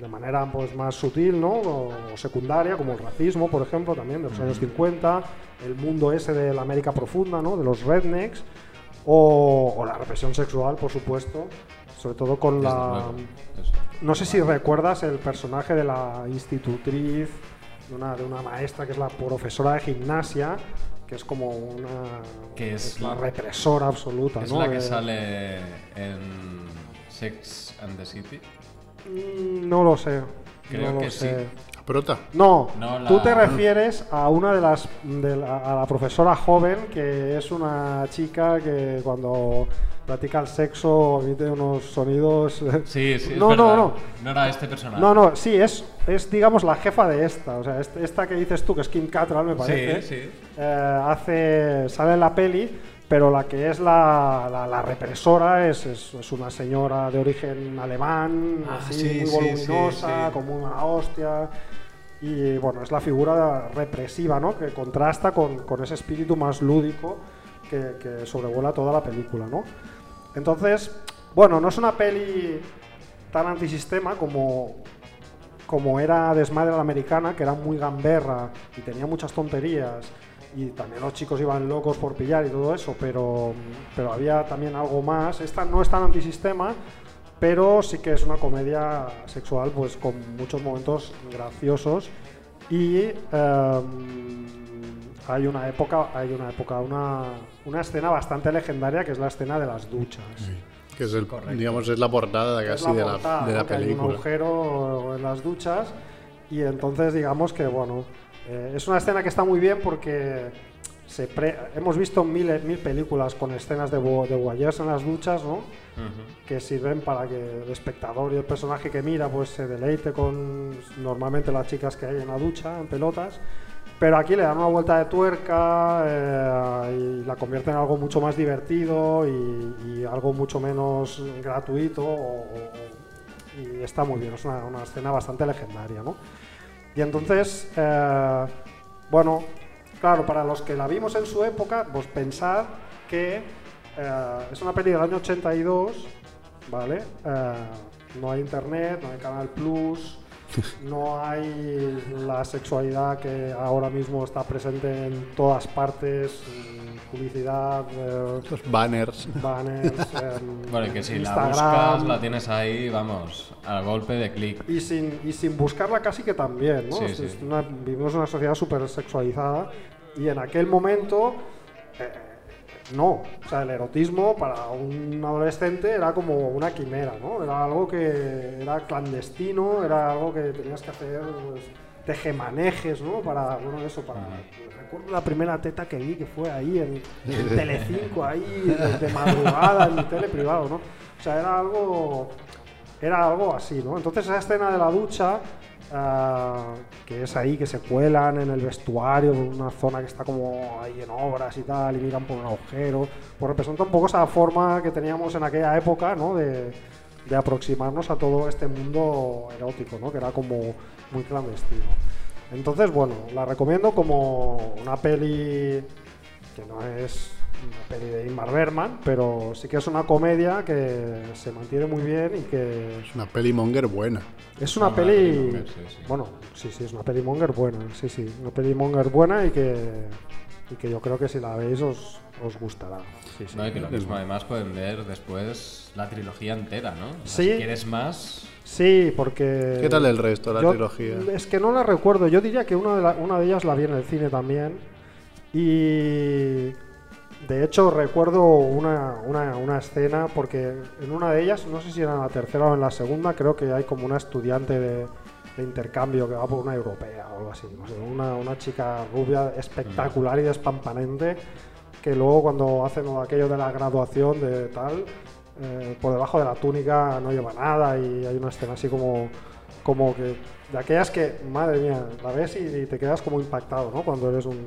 de manera pues, más sutil, ¿no? O, o secundaria, como el racismo, por ejemplo, también de los años 50, el mundo ese de la América profunda, ¿no? De los rednecks, o, o la represión sexual, por supuesto, sobre todo con la... No sé si recuerdas el personaje de la institutriz, de una, de una maestra que es la profesora de gimnasia, que es como una. Que es la la- represora absoluta, Es ¿no? la que sale en Sex and the City. Mm, No lo sé. Creo no lo que sé. Prota. No, No, tú te refieres a una de las. de la, a la profesora joven, que es una chica que cuando practica el sexo emite unos sonidos. Sí, sí, es no, verdad. no, no. No era este personaje. No, no, sí, es, es digamos la jefa de esta. O sea, esta que dices tú, que es Kim Cattrall, me parece. Sí, sí. eh, hace, sale en la peli, pero la que es la, la- la represora es, es- es una señora de origen alemán, Ah, así, sí, muy sí, voluminosa, sí, sí. como una hostia. Y bueno, es la figura represiva, ¿no? Que contrasta con, con ese espíritu más lúdico que, que sobrevuela toda la película, ¿no? Entonces, bueno, no es una peli tan antisistema como, como era Desmadre a la Americana, que era muy gamberra y tenía muchas tonterías. Y también los chicos iban locos por pillar y todo eso, pero, pero había también algo más. Esta no es tan antisistema, pero sí que es una comedia sexual pues con muchos momentos graciosos y em, hay una época hay una época una, una escena bastante legendaria que es la escena de las duchas Que es el, Correcto. digamos, es la portada es casi la de la, portada, de la ¿no? que hay un película. agujero en las duchas y entonces digamos que bueno eh, es una escena que está muy bien porque se pre- hemos visto mil, mil películas con escenas de, de en las duchas ¿no? Ujú. que sirven para que el espectador y el personaje que mira pues se deleite con normalmente las chicas que hay en la ducha en pelotas pero aquí le dan una vuelta de tuerca eh, y la convierten en algo mucho más divertido y, y algo mucho menos gratuito o, o- y está muy bien, es una, una escena bastante legendaria, ¿no? Y entonces, eh, bueno, claro, para los que la vimos en su época, pues pensar que eh, es una peli del año 82, ¿vale? Eh, no hay internet, no hay Canal Plus, no hay la sexualidad que ahora mismo está presente en todas partes, publicidad, eh, Los banners. banners, em, Bueno, y que si la buscas, la tienes ahí, vamos, al golpe de clic. Y sin, y sin buscarla casi que también, ¿no? Sí, Es- sí. es una- vivimos en una sociedad súper sexualizada y en aquel momento eh, no. O sea, el erotismo para un adolescente era como una quimera, ¿no? Era algo que era clandestino, era algo que tenías que hacer pues, tejemanejes, ¿no? Para, bueno, eso, para... Recuerdo la primera teta que vi que fue ahí en, en Telecinco, ahí de, de madrugada en mi tele privado, ¿no? O sea, era algo era algo así, ¿no? Entonces esa escena de la ducha, ah, que es ahí, que se cuelan en el vestuario, en una zona que está como ahí en obras y tal, y miran por un agujero, pues representa un poco esa forma que teníamos en aquella época, ¿no? De, de aproximarnos a todo este mundo erótico, ¿no? Que era como muy clandestino. Entonces, bueno, la recomiendo como una peli que no es una peli de Ingmar Bergman, pero sí que es una comedia que se mantiene muy bien y que Es una peli monger buena. es una Una peli... peli monger, sí, sí. Bueno, sí, sí, es una peli monger buena, sí, sí, una peli monger buena y que, y que yo creo que si la veis os, os gustará. Sí, sí. No, y que lo mismo además pueden ver después la trilogía entera, ¿no? O sea, Sí. Si quieres más, Sí, porque... ¿Qué tal el resto, la Yo- trilogía? Es que no la recuerdo. Yo diría que una de, la- una de ellas la vi en el cine también. Y de hecho recuerdo una, una- una escena porque en una de ellas, no sé si era en la tercera o en la segunda, creo que hay como una estudiante de, de intercambio que va por una europea o algo así. No sé, una, una chica rubia espectacular y despampanante que luego cuando hacen aquello de la graduación de tal, eh, por debajo de la túnica no lleva nada y hay una escena así como, como que de aquellas que, madre mía, la ves y, y te quedas como impactado, ¿no? Cuando eres un,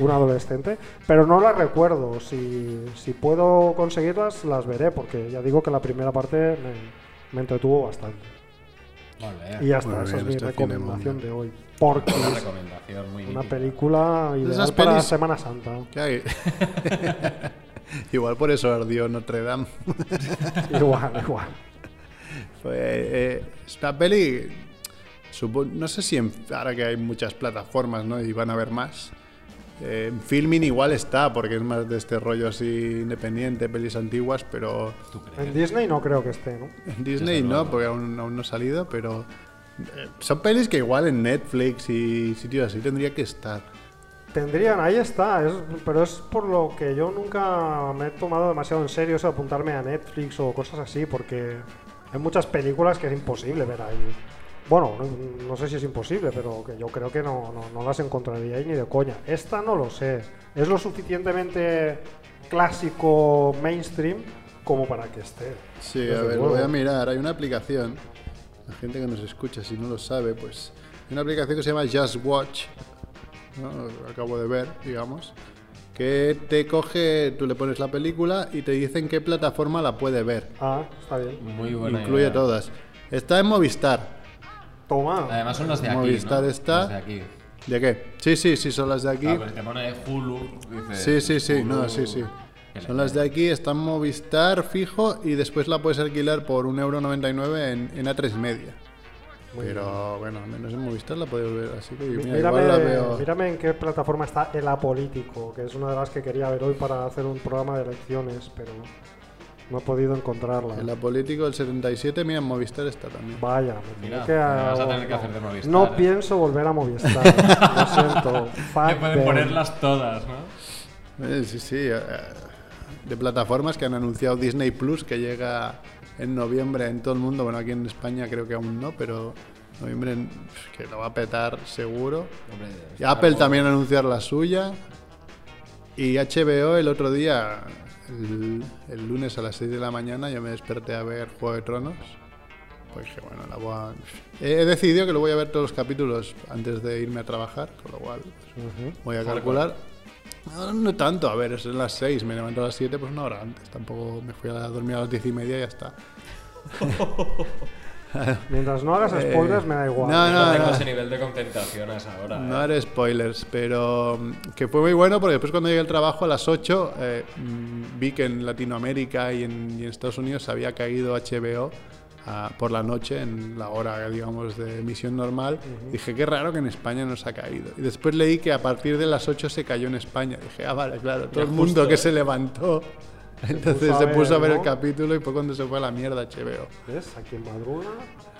un adolescente, pero no las recuerdo. Si, si puedo conseguirlas, las veré, porque ya digo que la primera parte me, me entretuvo bastante. vale, Y ya está, esa bien, es mi este recomendación de hoy. Porque una recomendación muy una mítica. película ideal esas para pelis- Semana Santa. ¿Qué hay? Igual por eso ardió Notre Dame. igual, igual. Fue, eh, esta peli, supo- no sé si en- ahora que hay muchas plataformas ¿no? y van a haber más, eh, en Filmin igual está, porque es más de este rollo así independiente, pelis antiguas, pero En Disney no creo que esté, ¿no? en Disney no, porque aún, aún no ha salido, pero son pelis que igual en Netflix y sitios así tendría que estar. Tendrían, ahí está, es- pero es por lo que yo nunca me he tomado demasiado en serio eso de apuntarme a Netflix o cosas así, porque hay muchas películas que es imposible ver ahí. Bueno, no, no sé si es imposible, pero que yo creo que no, no, no las encontraría ahí ni de coña. Esta no lo sé. Es lo suficientemente clásico mainstream como para que esté. Sí, Desde a ver, lo voy a mirar. Hay una aplicación, la gente que nos escucha, si no lo sabe, pues hay una aplicación que se llama Just Watch, ¿no? Lo acabo de ver, digamos, que te coge, tú le pones la película y te dice en qué plataforma la puede ver. Ah, está bien. Muy buena Incluye idea. todas. Está en Movistar. Toma. Además son las de aquí, Movistar ¿no? está- Las de aquí. ¿De qué? Sí, sí, sí, son las de aquí. Claro, pero te pone Hulu. dice, Sí, sí, sí, no, sí, sí. Son las de aquí, están Movistar fijo y después la puedes alquilar por 1,99€ en, en A3 Media. Pero bueno, al menos en Movistar la puedes ver, así que mira, igual la Mírame, veo. mírame en qué plataforma está El Apolítico, que es una de las que quería ver hoy para hacer un programa de elecciones, pero no he podido encontrarla. En la político del 77, mira, en Movistar está también. Vaya, me Mira, que me vas a no, tener que hacer de Movistar, No eh. pienso volver a Movistar. lo siento. Pueden ponerlas todas, ¿no? Eh, sí, sí. De plataformas que han anunciado Disney Plus, que llega en noviembre en todo el mundo. Bueno, aquí en España creo que aún no, pero noviembre en- que lo va a petar seguro. Hombre, Y Apple también anunciar la suya. Y HBO el otro día, el, el lunes a las 6 de la mañana, yo me desperté a ver Juego de Tronos. Pues que bueno, la voy a- he, he decidido que lo voy a ver todos los capítulos antes de irme a trabajar, con lo cual pues, voy a calcular. No, no tanto, a ver, es las 6, me levanto a las 7, pues una hora antes. Tampoco me fui a dormir a las 10 y media y ya está. Mientras no hagas Eh, spoilers me da igual. no, no, no, tengo no. ese nivel de concentración a esa hora. No ¿eh? haré spoilers, pero mm, que fue muy bueno porque después cuando llegué al trabajo a las 8 eh, mm, vi que en Latinoamérica y en, y en Estados Unidos había caído HBO ah, por la noche en la hora, digamos, de emisión normal. Dije, qué raro que en España no se ha caído. Y después leí que a partir de las 8 se cayó en España. Dije, ah, vale, claro, todo Ya el mundo justo, que ¿eh? se levantó. Entonces puso a se puso a ver el capítulo y fue cuando se fue a la mierda HBO. ¿Ves? Aquí en madruga.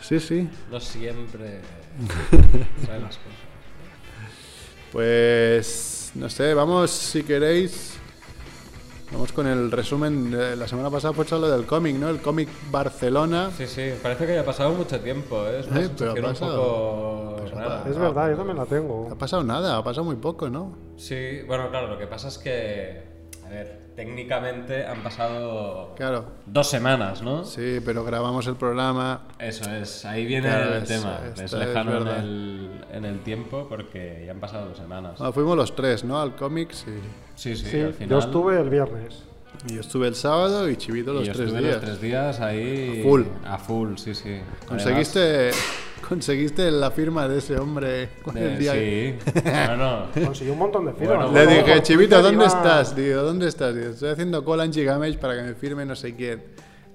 Sí, sí. No siempre saben las cosas. Pues no sé, vamos si queréis. Vamos con el resumen. de la semana pasada fue solo del cómic, ¿no? El cómic Barcelona. Sí, sí, parece que haya pasado mucho tiempo, ¿eh? Es una Eh, pero ha sensación un pasado. poco pasado. Es verdad, yo también la tengo. ha pasado nada, ha pasado muy poco, ¿no? Sí, bueno, claro, lo que pasa es que, a ver, técnicamente han pasado Claro. dos semanas, ¿no? Sí, pero grabamos el programa. Eso es, ahí viene Claro, el es- tema. Es es lejano en el, en el tiempo porque ya han pasado dos semanas. Fuimos los tres, ¿no? Al cómic, sí. Sí, sí, Sí, al final. yo estuve el viernes. Y yo estuve el sábado y Chivito y los yo tres estuve días. los tres días ahí. A full. A full, sí, sí. ¿Conseguiste, conseguiste la firma de ese hombre con el día de- Sí, bueno. Conseguí un montón de firmas. Bueno, Le Luego dije, Chivito, ¿dónde iba- estás? Digo, ¿dónde estás? Digo, estoy haciendo cola en Gigamage para que me firme no sé quién.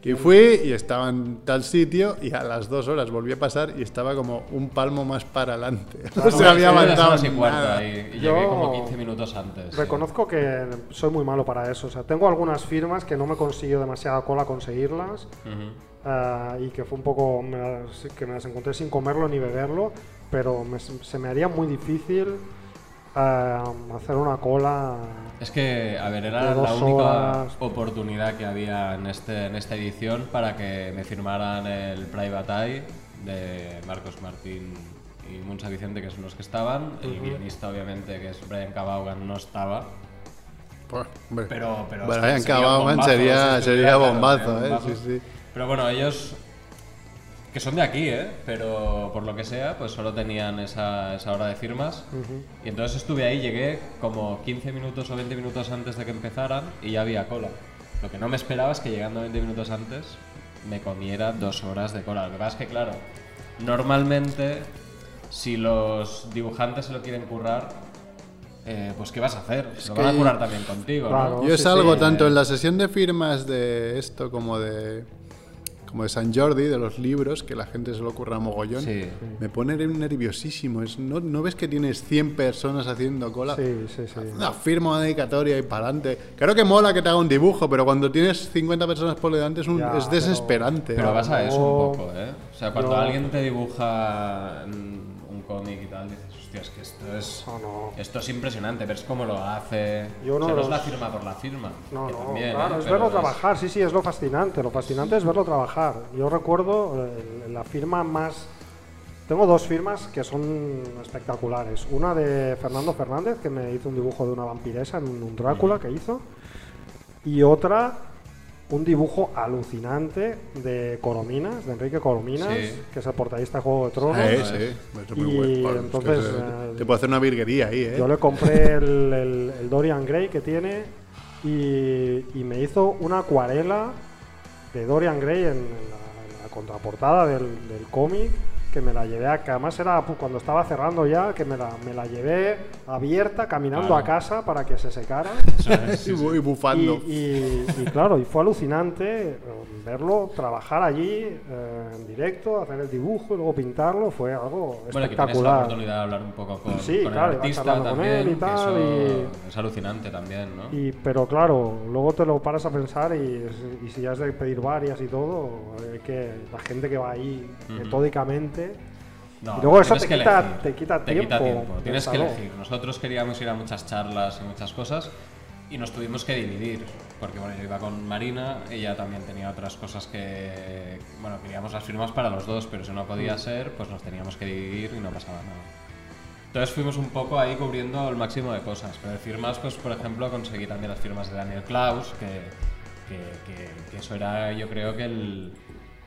Y fui y estaba en tal sitio y a las dos horas volví a pasar y estaba como un palmo más para adelante. No se había avanzado y nada. y Yo llegué como 15 minutos antes. sí. Reconozco que soy muy malo para eso. O sea, tengo algunas firmas que no me consiguió demasiada cola conseguirlas. Ujú. Ah, y que fue un poco me las- que me las encontré sin comerlo ni beberlo, pero me- se me haría muy difícil ah, hacer una cola. Es que, a ver, era la única horas. oportunidad que había en, este, en esta edición para que me firmaran el Private Eye de Marcos Martín y Munsa Vicente, que son los que estaban. El guionista, obviamente, que es Brian Cabaugan, no estaba. Hombre, Pero, pero Brian sería un Cabauman bombazo, sería, sería bombazo, sería ¿eh? bombazo. Sí, sí. Pero bueno, ellos, que son de aquí, ¿eh? Pero por lo que sea, pues solo tenían esa, esa hora de firmas. Y entonces estuve ahí, llegué como 15 minutos o 20 minutos antes de que empezaran y ya había cola. Lo que no me esperaba es que llegando 20 minutos antes me comiera dos horas de cola. Lo que pasa es que, claro, normalmente si los dibujantes se lo quieren currar, eh, pues ¿qué vas a hacer? Se lo van a currar también contigo, Claro. ¿no? Yo sí, salgo sí. tanto en la sesión de firmas de esto como de como de San Jordi, de los libros, que la gente se lo curra mogollón. Sí. Me pone nerviosísimo. Es, ¿no, ¿No ves que tienes 100 personas haciendo cola? Sí, sí, sí. Una firma, una dedicatoria y para adelante. Claro que mola que te haga un dibujo, pero cuando tienes 50 personas por delante es, un- Ya, es desesperante. Pero vas a eso un poco, ¿eh? O sea, cuando alguien te dibuja mm, un cómic y tal, dices, hostia, es que esto es, No, no. esto es impresionante, ves cómo lo hace. Yo no o sea, no es la firma por la firma. No, no, también, claro, ¿eh? es Pero verlo trabajar, sí, sí, es lo fascinante. Lo fascinante es verlo trabajar. Yo recuerdo eh, la firma más. Tengo dos firmas que son espectaculares. Una de Fernando Fernández, que me hizo un dibujo de una vampiresa en un Drácula que hizo. Y otra, un dibujo alucinante de Corominas, de Enrique Corominas, Sí. que es el portadista de Juego de Tronos. No sí, muy Y bueno. Bueno, es que entonces, se- eh, te puedo hacer una virguería ahí, ¿eh? Yo le compré el, el- el Dorian Gray que tiene y, y me hizo una acuarela de Dorian Gray en, en la, en la contraportada del, del cómic que me la llevé a que además era cuando estaba cerrando ya que me la, me la llevé abierta caminando Claro. a casa para que se secara sí, y bufando. y, y- y claro, y fue alucinante eh, verlo trabajar allí eh, en directo, hacer el dibujo y luego pintarlo, fue algo Bueno, que tienes la espectacular. oportunidad de hablar un poco con, Sí, con claro, el artista con y tal, eso es alucinante también, ¿no? Y, pero claro, luego te lo paras a pensar y, y si has de pedir varias y todo, hay que la gente que va ahí Ujú. No, y luego eso te quita- te quita Te quita tiempo, tiempo. Tienes que elegir. Nosotros queríamos ir a muchas charlas y muchas cosas y nos tuvimos que dividir. Porque bueno, yo iba con Marina, ella también tenía otras cosas que. Bueno, queríamos las firmas para los dos, pero si no Mm. podía ser, pues nos teníamos que dividir y no pasaba nada. Entonces fuimos un poco ahí cubriendo el máximo de cosas. Pero de firmas, pues por ejemplo, conseguí también las firmas de Daniel Klaus, que, que, que- que eso era, yo creo que el.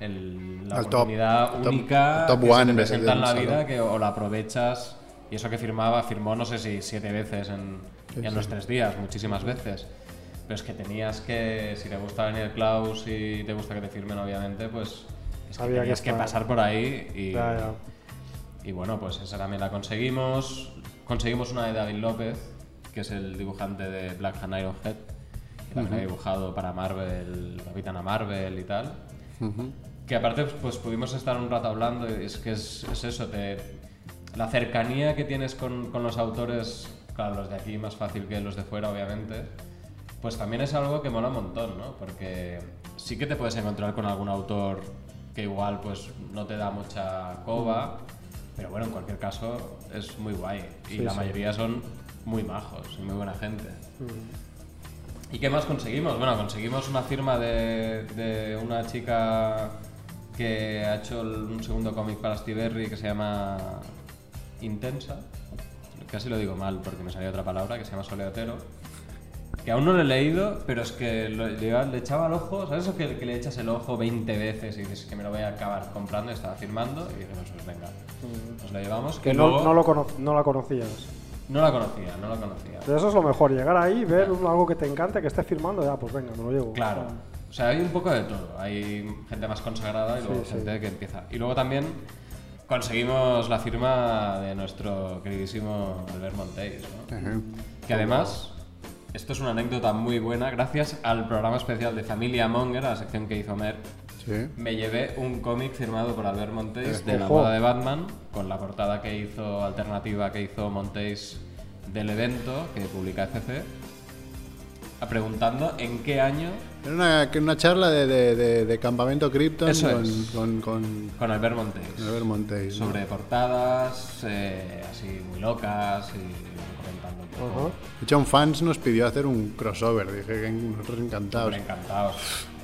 El- la El top. oportunidad top- única el top que se one te de- presenta en la vida salón. que o la aprovechas y eso que firmaba, firmó no sé si siete veces en, en los tres días, muchísimas veces. Pero es que tenías que, si te gusta Daniel Klaus y te gusta que te firmen, obviamente, pues es que Había que tenías que, estar. pasar por ahí y, ya. y bueno, pues esa también la conseguimos. Conseguimos una de David López, que es el dibujante de Black Hand Ironhead, que también ha dibujado para Marvel, Capitana Marvel y tal. Que aparte pues pudimos estar un rato hablando y es que es, es eso, te, la cercanía que tienes con, con los autores, claro, los de aquí más fácil que los de fuera obviamente, pues también es algo que mola un montón, ¿no? Porque sí que te puedes encontrar con algún autor que igual pues no te da mucha coba, pero bueno, en cualquier caso es muy guay y Sí, la sí. mayoría son muy majos y muy buena gente. ¿Y qué más conseguimos? Bueno, conseguimos una firma de, de una chica que ha hecho un segundo cómic para Stiberry que se llama Intensa. Casi lo digo mal porque me salió otra palabra que se llama Soleotero. Que aún no lo he leído, pero es que lo- le, le echaba el ojo, ¿sabes eso que, que le echas el ojo 20 veces y dices que me lo voy a acabar comprando y estaba firmando? Y dijimos, pues venga, nos lo llevamos. Que no, luego- no, lo cono- no la conocías. no la conocía, no la conocía. Pero eso es lo mejor, llegar ahí, ver un- algo que te encante, que esté firmando, ya, pues venga, me lo llevo. Claro. O sea, hay un poco de todo. Hay gente más consagrada y luego Sí, sí. gente que empieza. Y luego también conseguimos la firma de nuestro queridísimo Albert Montéis, ¿no? Ajá. Que además, esto es una anécdota muy buena, gracias al programa especial de Familia Monger, la sección que hizo Mer, Sí. me llevé un cómic firmado por Albert Montéis de la boda de Batman, con la portada que hizo, alternativa que hizo Montéis del evento que publica FC, a- preguntando en qué año Era una, que una charla de, de, de- de campamento Krypton Eso con, es. con, con con Albert Montéis. Albert Montéis. ¿no? Sobre portadas, eh, así muy locas y comentando un poco. Ajá. De hecho, un fans nos pidió hacer un crossover. Dije que nosotros encantados. Súper encantados.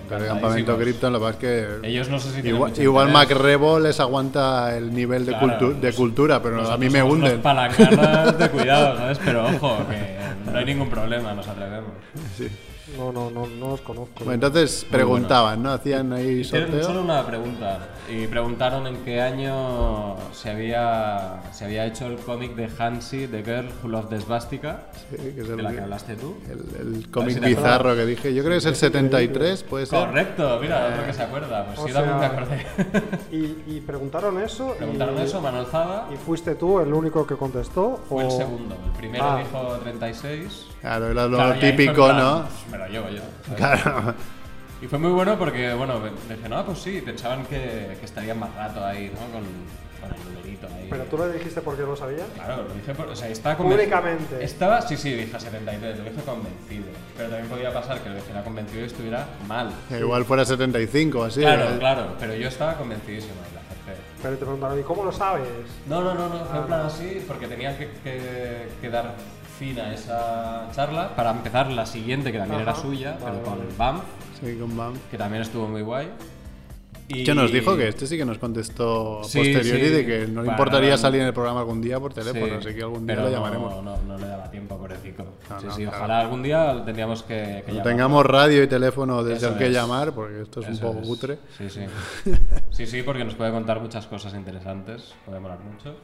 Pero el campamento. Krypton, lo que pasa es que. Ellos no sé si Igual, igual. MacRebo les aguanta el nivel de, Claro, cultu- de cultura, pero a mí me hunden. palanganas de cuidado, ¿sabes? Pero ojo, que no hay ningún problema, nos atrevemos. Sí. No, no, no, no los conozco. Bueno, entonces preguntaban, ¿no? Hacían ahí Hicieron solo sorteo. una pregunta y preguntaron en qué año se había, se había hecho el cómic de Hansi, The Girl Who Loved the Svastika, Sí, que es de el, la que hablaste tú. el- el cómic si bizarro que dije. Yo creo que es el 73, puede ser. Correcto, mira, otro que se acuerda. Pues O sí, también me sea, acordé. Y, y preguntaron eso. Preguntaron y, eso, Manuel Zada, ¿Y fuiste tú el único que contestó? fue el o- segundo. El primero Ah. dijo 36. Claro, era lo Claro, típico, plan, ¿no? "Pues Me lo llevo yo. ¿sabes? Claro. Y fue muy bueno porque, bueno, me dije, no, pues sí, pensaban que, que estarían más rato ahí, ¿no? Con, con el numerito ahí. Pero tú le dijiste porque lo sabía. Claro, lo dije, por, o sea, estaba Públicamente. Estaba, sí, sí, dije 73, lo dije convencido. Pero también podía pasar que lo dijera convencido y estuviera mal. Igual fuera 75 así. claro, ¿eh? claro, pero yo estaba convencidísimo y la acerté. Pero te preguntaron, ¿y cómo lo sabes? No, no, no, no, fue Ah, en plan así porque tenía que, que, que dar fin a esa charla para empezar la siguiente que también Ajá, era suya, vale, pero con vale. el BAM, Sí, con Bam. que también estuvo muy guay. Y Que nos dijo que este sí que nos contestó Sí, posteriori sí. de que no le importaría nada. salir en el programa algún día por teléfono, Sí, así que algún día pero lo no- llamaremos. No, no, le daba tiempo, pobrecito. No, sí, no, sí, claro. ojalá algún día tendríamos que, que llamar. tengamos radio y teléfono desde el que es. llamar, porque esto es un Eso poco es. cutre. Sí, sí. Sí, sí, porque nos puede contar muchas cosas interesantes, puede molar mucho.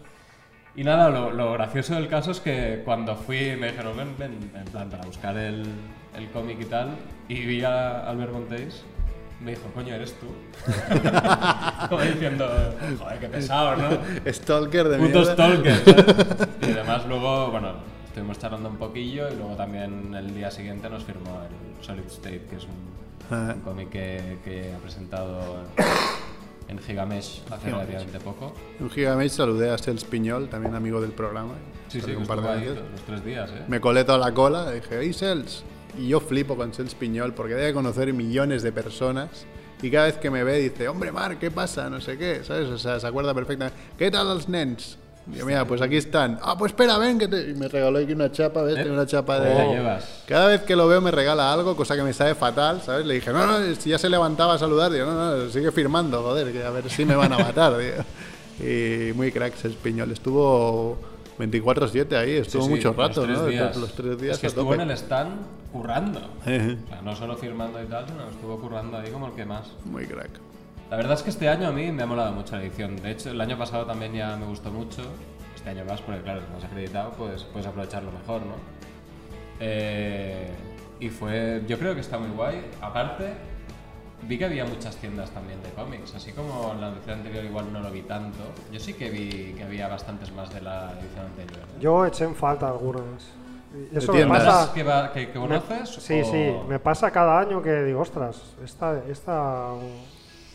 Y nada, lo, lo gracioso del caso es que cuando fui me dijeron, ven, ven, en plan, para buscar el, el cómic y tal, y vi a Albert Montéis, me dijo, coño, eres tú. Como diciendo, joder, qué pesado, ¿no? Stalker de Puto mierda. stalker, ¿sabes? Y además luego, bueno, estuvimos charlando un poquillo y luego también el día siguiente nos firmó el Solid State, que es un, Ah. un cómic que, que ha presentado en Gigamesh hace relativamente poco. Un Gigamesh saludé a Sels Piñol, también amigo del programa. Sí, sí, un par de ahí los tres días, ¿eh? Me colé toda la cola, dije, hey Sels. Y yo flipo con Sels Piñol porque debe conocer millones de personas. Y cada vez que me ve dice, hombre, Mar, ¿qué pasa? No sé qué, ¿sabes? O sea, se acuerda perfectamente. ¿Qué tal los nens? Y yo, mira, pues aquí están. Ah, pues espera, ven, que te... Y me regaló aquí una chapa, ¿ves? ¿Eh? Tengo una chapa de... llevas. Cada vez que lo veo me regala algo, cosa que me sabe fatal, ¿sabes? Le dije, no, no, si ya se levantaba a saludar, digo, no, no, sigue firmando, joder, que a ver si me van a matar, tío. Y muy cracks el piñol. Estuvo 24-7 ahí, estuvo Sí, sí, mucho los rato, tres ¿no? días. Los tres días Es que estuvo en el stand currando. O sea, no solo firmando y tal, sino estuvo currando ahí como el que más. Muy crack. La verdad es que este año a mí me ha molado mucho la edición. De hecho, el año pasado también ya me gustó mucho. Este año más, porque claro, como has acreditado, pues puedes aprovecharlo mejor, ¿no? Eh, y fue, yo creo que está muy guay. Aparte, vi que había muchas tiendas también de cómics, así como en la edición anterior igual no lo vi tanto. Yo sí que vi que había bastantes más de la edición anterior. ¿eh? Yo eché en falta algunas. Y Eso me pasa. que, va- que- que me- conoces? sí, o- sí, me pasa cada año que digo, ostras, esta, esta,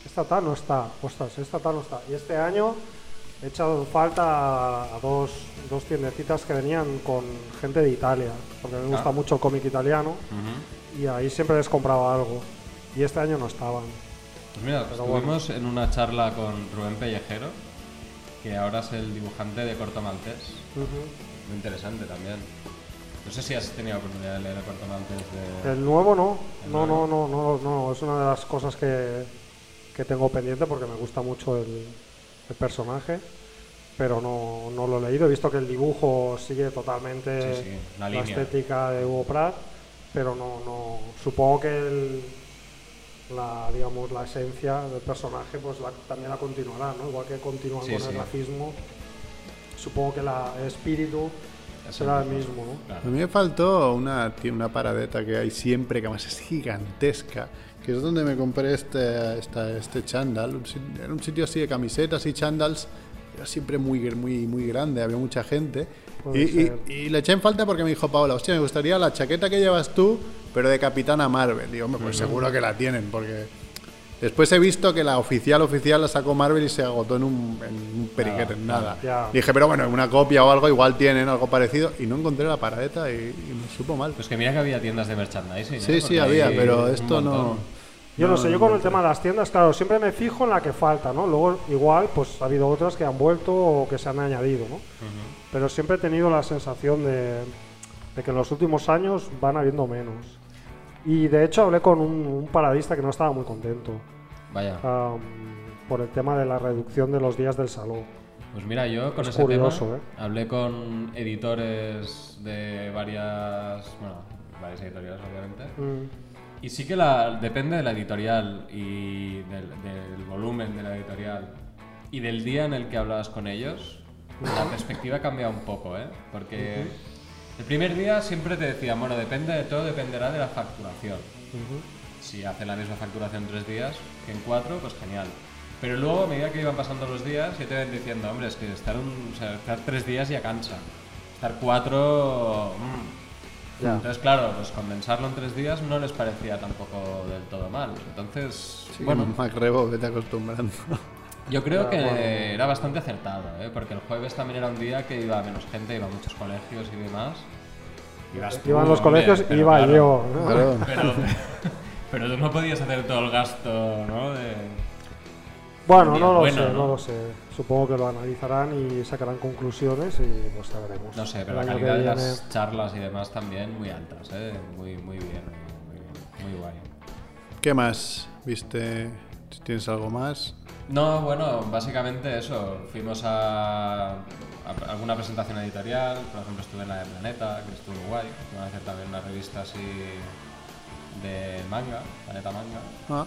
esta tal no está, ostras, esta tal no está. Y este año he echado en falta a dos, dos tiendecitas que venían con gente de Italia, porque me gusta Ah. mucho el cómic italiano y ahí siempre les compraba algo. Y este año no estaban. Pues mira, Pero estuvimos en una charla con Rubén Pellejero, que ahora es el dibujante de Corto Maltés. Muy interesante también. No sé si has tenido oportunidad de leer el Corto Maltés de... El nuevo no, ¿El no, nuevo? no, no, no, no, es una de las cosas que, que tengo pendiente porque me gusta mucho el, el personaje, pero no, no lo he leído. He visto que el dibujo sigue totalmente Sí, sí, la línea. estética de Hugo Pratt, pero no, no, supongo que el- la, digamos, la esencia del personaje pues la- también la continuará, ¿no? Igual que continúan Sí, con sí. el racismo, supongo que la, el espíritu Es será el mismo. ¿no? Claro. A mí me faltó una, una paradeta que hay siempre, que además es gigantesca, que es donde me compré este, esta- este chándal. Era un sitio así de camisetas y chándals, era siempre muy, muy, muy grande, había mucha gente. Y, y- y le eché en falta porque me dijo Paola, hostia, me gustaría la chaqueta que llevas tú, pero de Capitana Marvel. Digo, hombre, pues seguro que la tienen, porque después he visto que la oficial oficial la sacó Marvel y se agotó en un, en un periquete, en nada. Ya. Dije, pero bueno, una copia o algo, igual tienen algo parecido. Y no encontré la paradeta y, y me supo mal. Pues que mira que había tiendas de merchandising. ¿eh? Sí, sí, Porque había, pero esto no. Yo no, sé, yo con el tema de las tiendas, claro, siempre me fijo en la que falta, ¿no? Luego, igual, pues ha habido otras que han vuelto o que se han añadido, ¿no? Pero siempre he tenido la sensación de, de que en los últimos años van habiendo menos. Y de hecho hablé con un, un paradista que no estaba muy contento Vaya. am, por el tema de la reducción de los días del salón. Pues mira, yo con Es ese curioso, tema ¿eh? hablé con editores de varias, bueno, varias editoriales obviamente. Mm, Y sí que la, depende de la editorial y del, del volumen de la editorial y del día en el que hablabas con ellos, la perspectiva cambia un poco, ¿eh? Porque el primer día siempre te decían, bueno, depende de todo, dependerá de la facturación. Si hace la misma facturación en tres días que en cuatro, pues genial. Pero luego, a medida que iban pasando los días, ya te ven diciendo, hombre, es que estar, un, o sea, estar tres días ya cansa. Estar cuatro... mm". Ya. Entonces, claro, pues condensarlo en tres días no les parecía tampoco del todo mal. Entonces, Sí, bueno, Mac Rebo, vete acostumbrando. Yo creo que bueno. era bastante acertado, ¿eh? porque el jueves también era un día que iba menos gente, iba a muchos colegios y demás. Ibas tú, Iban los hombre, colegios, pero iba claro, yo. ¿no? Pero, pero tú no podías hacer todo el gasto, ¿no? De... Bueno, no lo bueno, sé, ¿no? no lo sé. Supongo que lo analizarán y sacarán conclusiones y pues ya veremos. No sé, pero la calidad de viene- las charlas y demás también muy altas, ¿eh? Muy, muy bien, muy, bien, muy guay. ¿Qué más? ¿Viste? ¿Tienes algo más? No, bueno, básicamente eso. Fuimos a, a alguna presentación editorial, por ejemplo estuve en la de Planeta, que estuvo guay. Van a hacer también una revista así de manga, Planeta Manga, Ah,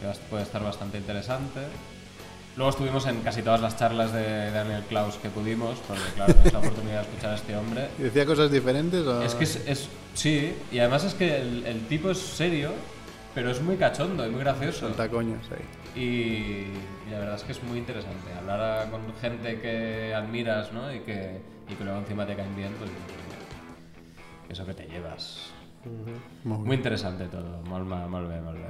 que puede estar bastante interesante. Luego estuvimos en casi todas las charlas de Daniel Klaus que pudimos, porque claro, es la oportunidad de escuchar a este hombre. ¿y ¿Decía cosas diferentes? O... Es que es, es- sí, y además es que el, el tipo es serio, pero es muy cachondo y muy gracioso. Ahí. Y, y la verdad es que es muy interesante. Hablar a- con gente que admiras ¿no? y, que, y que luego encima te caen bien, pues eso que te llevas. Muy Muy interesante todo. Molt, molt bé, molt bé.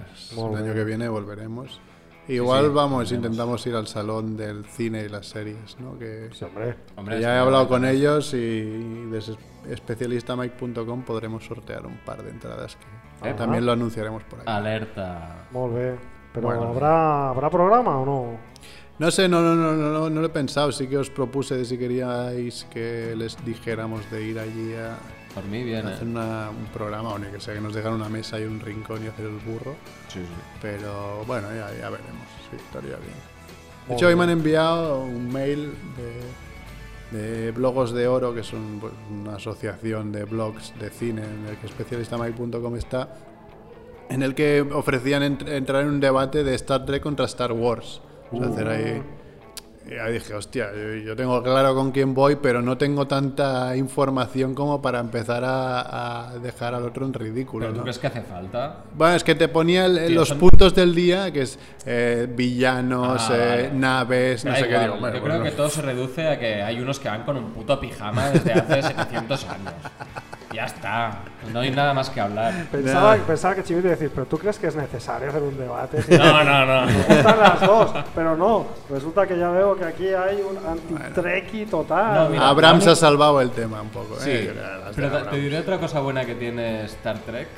El año que viene volveremos. Igual sí, vamos, volveremos. intentamos ir al salón del cine y las series, ¿no? Que, Sí, hombre. Hombre, que sí, ya he hablado con ellos y desde especialistamike.com podremos sortear un par de entradas que Ajá. también lo anunciaremos por ahí. Alerta. Molt bé. Pero Bueno. ¿habrá, ¿habrá programa o no? No sé, no, no, no, no, no, no lo he pensado. Sí que os propuse de si queríais que les dijéramos de ir allí a Por mí viene. hacer una- un programa o ni que sea que nos dejan una mesa y un rincón y hacer el burro. Sí, sí. Pero bueno, ya, ya veremos. Sí, estaría bien. De hecho, hoy me han bien. enviado un mail de, de Blogos de Oro, que son pues, una asociación de blogs de cine en el que especialistamike.com está, en el que ofrecían ent- entrar en un debate de Star Trek contra Star Wars. O sea, hacer ahí Y ya dije, hostia, yo, yo tengo claro con quién voy, pero no tengo tanta información como para empezar a, a dejar al otro en ridículo. ¿Pero tú ¿no? crees que hace falta? Bueno, es que te ponía el- los son- puntos del día, que es eh, villanos, Ah, eh, naves, no Da sé qué. igual, Digo, bueno, Yo pues creo no. que todo se reduce a que hay unos que van con un puto pijama desde hace 700 años. Ya está. No hay nada más que hablar. Pensaba, pensaba que Chivito iba a decir, pero ¿tú crees que es necesario hacer un debate? Si No, no, no. Me gustan las dos, pero no. Resulta que ya veo que aquí hay un anti-treki total. No, mira, Abrams ha salvado el tema un poco. Sí, ¿eh? Las de pero te- diré otra cosa buena que tiene Star Trek.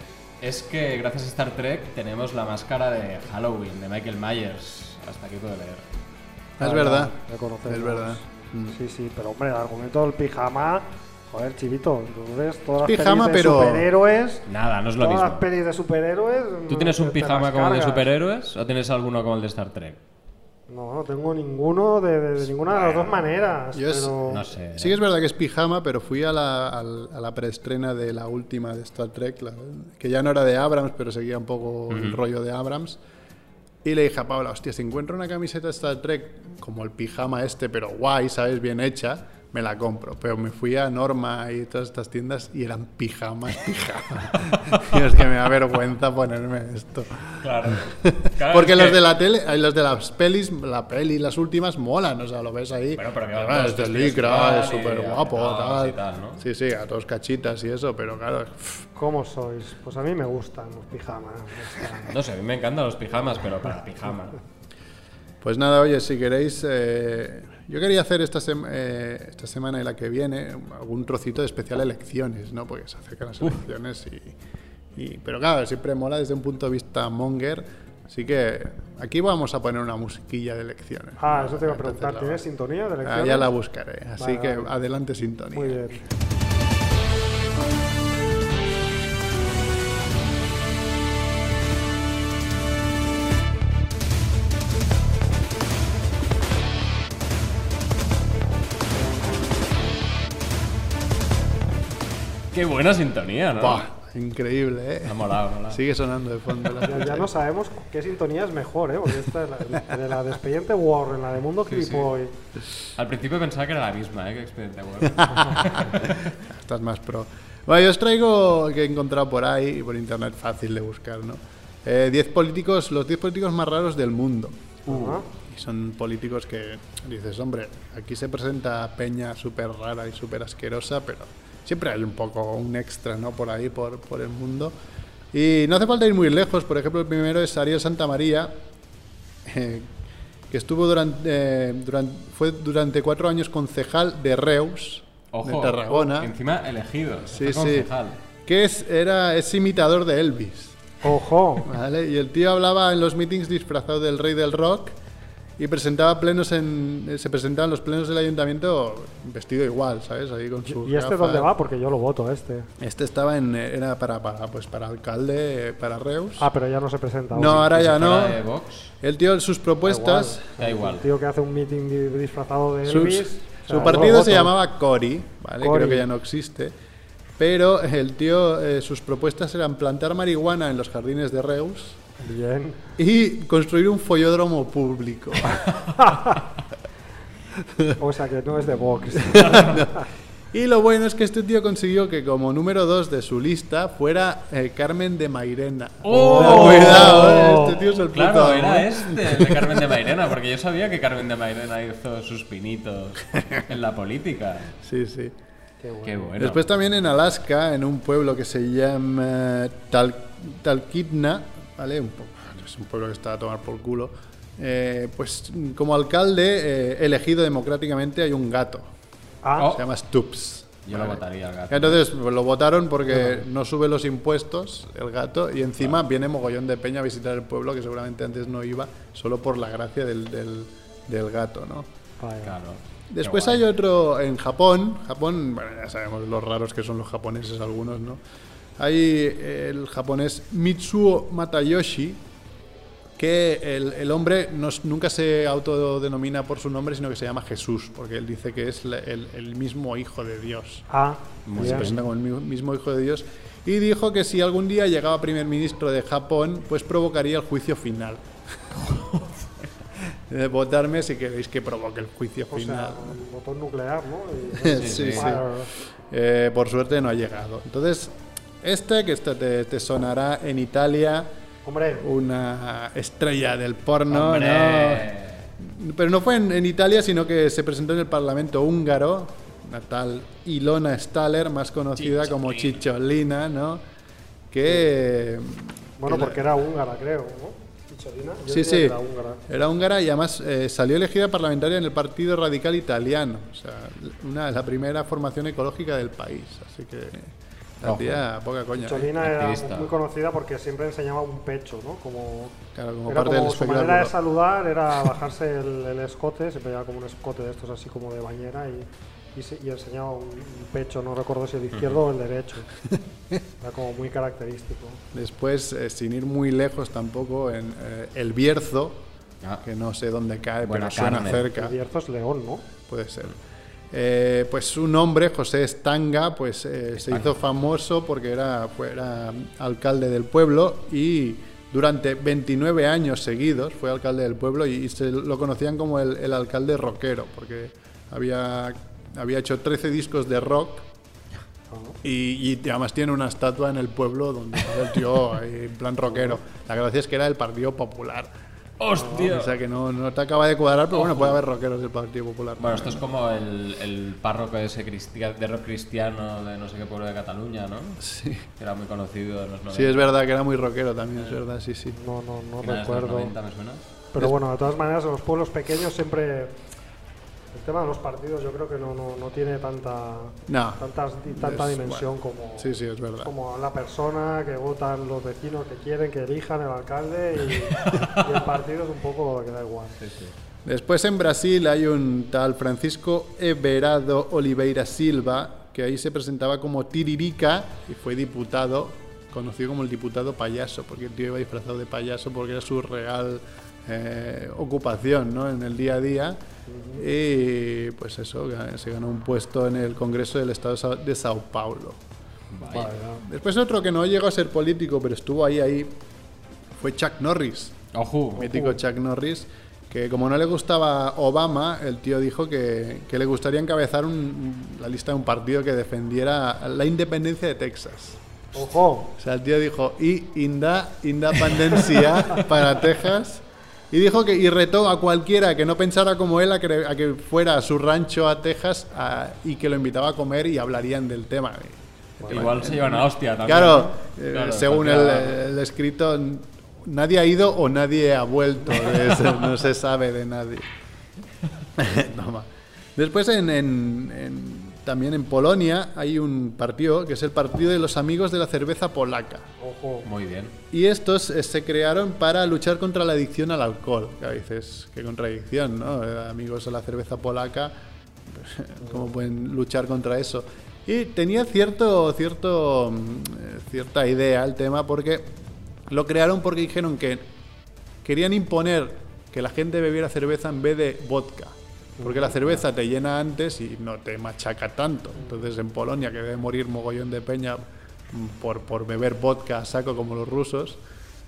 Es que gracias a Star Trek tenemos la máscara de Halloween, de Michael Myers. Hasta aquí puedo leer. Es verdad. Es verdad. Mm. Sí, sí, pero hombre, el argumento del pijama. Joder, Chivito, tú ves todas las Pijama, pelis de pero- superhéroes. Nada, no es lo todas las mismo. pelis de superhéroes. ¿Tú tienes un pijama las como el de superhéroes o tienes alguno como el de Star Trek? No, no tengo ninguno de, de- de ninguna de las dos maneras. Yo es- pero... No sé. Sí que es verdad que es pijama, pero fui a la, a la preestrena de la última de Star Trek, la- que ya no era de Abrams, pero seguía un poco el rollo de Abrams. Y le dije a Paula, hostia, si encuentro una camiseta de Star Trek como el pijama este, pero guay, ¿sabes? Bien hecha, me la compro. Pero me fui a Norma y todas estas tiendas y eran pijamas, pijamas. y es que me da vergüenza ponerme esto. Claro. Porque los de la tele, los de las pelis, la peli, las últimas molan, o sea, lo ves ahí. Bueno, pero que Ah, van todos es de vestidos licra, es súper guapo, apretados tal. y tal, ¿no? Sí, sí, a todos cachitas y eso, pero claro. ¿Cómo sois? Pues a mí me gustan los pijamas. No sé, a mí me encantan los pijamas, pero para pijama. Pues nada, oye, si queréis, eh, yo quería hacer esta, sem- eh, esta semana y la que viene algún trocito de especial elecciones, ¿no? Porque se acercan las elecciones y, y- Pero claro, siempre mola desde un punto de vista monger. Así que aquí vamos a poner una musiquilla de elecciones. Ah, ¿no? eso te iba a preguntar. la- ¿Tienes sintonía de Ah, elecciones? ya la buscaré. Así Vale, que vale. adelante sintonía. Muy bien. Qué buena sintonía, ¿no? Buah, increíble, ¿eh? Ha molado, ha molado. Sigue sonando de fondo. la Ya, ya no sabemos qué sintonía es mejor, ¿eh? Porque esta es la, de la de Expediente Warren, la de Mundo Creepy. Al principio pensaba que era la misma, ¿eh? Que Expediente Web. Estás más pro. Bueno, yo os traigo que he encontrado por ahí, por internet, fácil de buscar, ¿no? Eh, 10 políticos, los 10 políticos más raros del mundo. Ajá. Y son políticos que dices, hombre, aquí se presenta peña súper rara y súper asquerosa, pero siempre hay un poco un extra, ¿no? Por ahí, por, por el mundo. Y no hace falta ir muy lejos. Por ejemplo, el primero es Ariel Santamaría, eh, que estuvo durante, eh, durante, fue durante cuatro años concejal de Reus, Ojo, de Tarragona. encima elegido. Sí, sí. concejal. Que es, era, es imitador de Elvis. Ojo. ¿vale? Y el tío hablaba en los meetings disfrazado del rey del rock y presentaba plenos en, se presentaba en los plenos del ayuntamiento vestido igual, ¿sabes? Ahí con sus ¿Y este gafas. dónde va? Porque yo lo voto, este. Este estaba en, era para, para, pues para alcalde, para Reus. Ah, pero ya no se presenta. no, aún. ahora ya no. fuera de Vox, El tío, sus propuestas, da igual. Un tío que hace un meeting di- disfrazado de sus- Elvis. o sea, su partido se llamaba Cori, ¿vale? Creo que ya no existe. Pero el tío, eh, sus propuestas eran plantar marihuana en los jardines de Reus Bien. y construir un follódromo público. O sea que no es de Vox. Y lo bueno es que este tío consiguió que como número 2 de su lista fuera eh, Carmen de Mairena. ¡Oh! Cuidado, eh, este tío es el puto Claro, amo, era eh. este, el de Carmen de Mairena, porque yo sabía que Carmen de Mairena hizo sus pinitos en la política. Sí, sí. Qué bueno. Después también en Alaska, en un pueblo que se llama Tal Talkeetna, ¿vale? Un po- es un pueblo que está a tomar por culo. eh, pues como alcalde eh, elegido democráticamente hay un gato. Ah. Se llama Stubbs. Yo lo votaría al gato. Entonces pues, lo votaron porque no sube los impuestos el gato y encima viene mogollón de peña a visitar el pueblo que seguramente antes no iba solo por la gracia del, del, del gato, ¿no? vaya. Claro. Después hay otro en Japón. Japón, bueno, ya sabemos los raros que son los japoneses algunos, ¿no? Hay el japonés Mitsuo Matayoshi, que el, el hombre no nunca se autodenomina por su nombre, sino que se llama Jesús, porque él dice que es la- el, el mismo hijo de Dios. Ah, Se presenta como el mi- mismo hijo de Dios. Y dijo que si algún día llegaba primer ministro de Japón, pues provocaría el juicio final. Eh, votarme si queréis que provoque el juicio O sea, final. un botón nuclear, ¿no? Sí, sí. Eh, por suerte no ha llegado. Entonces, este que este te, te sonará en Italia Hombre, una estrella del porno, Hombre. ¿no? Pero no fue en, en Italia, sino que se presentó en el Parlamento húngaro, una tal Ilona Staller, más conocida como Chicholina, ¿no? Que... bueno, que la- porque era húngara, creo, ¿no? Chicholina. Yo Sí, sí, Era húngara. era húngara y además eh, salió elegida parlamentaria en el Partido Radical Italiano, o sea, una, la primera formación ecológica del país, así que la Ojo. tía, poca coña. ¿eh? Cholina era activista. muy conocida porque siempre enseñaba un pecho, ¿no? Como, Claro, como era parte del su manera de saludar era bajarse el, el escote, siempre llevaba como un escote de estos así como de bañera y, y, se- y enseñaba un, un pecho, no recuerdo si el izquierdo o el derecho. Era como muy característico. Después, eh, sin ir muy lejos tampoco, en eh, El Bierzo, Ah. que no sé dónde cae, Buena pero suena carne. cerca, El Bierzo es león, ¿no? puede ser. Eh, pues un hombre, José Estanga, pues eh, se hizo famoso porque era, fue- era alcalde del pueblo y durante 29 años seguidos fue alcalde del pueblo y, y se lo conocían como el, el alcalde rockero porque había, había hecho 13 discos de rock y, y además tiene una estatua en el pueblo donde está el tío en plan rockero. La gracia es que era del Partido Popular. ¡Hostia! O sea que no, no te acaba de cuadrar, pero bueno, puede haber rockeros del Partido Popular. Bueno, esto es como el, el párroco ese cristia- de rock cristiano de no sé qué pueblo de Cataluña, ¿no? Sí. Que era muy conocido en los 90. Sí, es verdad que era muy rockero también, es verdad, sí, sí. No, no, no Finales de los recuerdo. 90, ¿me suena? Pero bueno, de todas maneras, en los pueblos pequeños siempre. El tema de los partidos yo creo que no, no, no tiene tanta, No. tantas- tanta Es- dimensión bueno, como, Sí, sí, es verdad. como la persona que votan los vecinos que quieren que elijan el alcalde y, y el partido es un poco que da igual. Después en Brasil hay un tal Francisco Everado Oliveira Silva, que ahí se presentaba como Tiririca y fue diputado, conocido como el diputado payaso, porque el tío iba disfrazado de payaso porque era su real eh, ocupación ¿no? en el día a día. Y pues eso, se ganó un puesto en el Congreso del Estado de Sao- de Sao Paulo. Vaya. Después otro que no llegó a ser político, pero estuvo ahí, ahí, fue Chuck Norris. ¡Ojo! mítico Chuck Norris, que como no le gustaba Obama, el tío dijo que, que le gustaría encabezar un- la lista de un partido que defendiera la independencia de Texas. Ojo, O sea, el tío dijo, y inda, independencia para Texas. Y dijo que, y retó a cualquiera que no pensara como él a que, a que fuera a su rancho a Texas a- y que lo invitaba a comer y hablarían del tema. Igual se llevan a hostia también. Claro, eh, Claro, según el, escrito, nadie ha ido o nadie ha vuelto. Es- no se sabe de nadie. Después, en, en- en- también en Polonia, hay un partido que es el Partido de los Amigos de la Cerveza Polaca. ojo. Muy bien. Y estos eh, se crearon para luchar contra la adicción al alcohol. Que a veces, qué contradicción, ¿no? Eh, Amigos de la cerveza polaca, ¿cómo pueden luchar contra eso? Y tenía cierto, cierto, mm, eh, cierta idea el tema porque lo crearon porque dijeron que querían imponer que la gente bebiera cerveza en vez de vodka. Porque la cerveza te llena antes y no te machaca tanto. Entonces en Polonia, que debe morir mogollón de peña por, por beber vodka a saco como los rusos,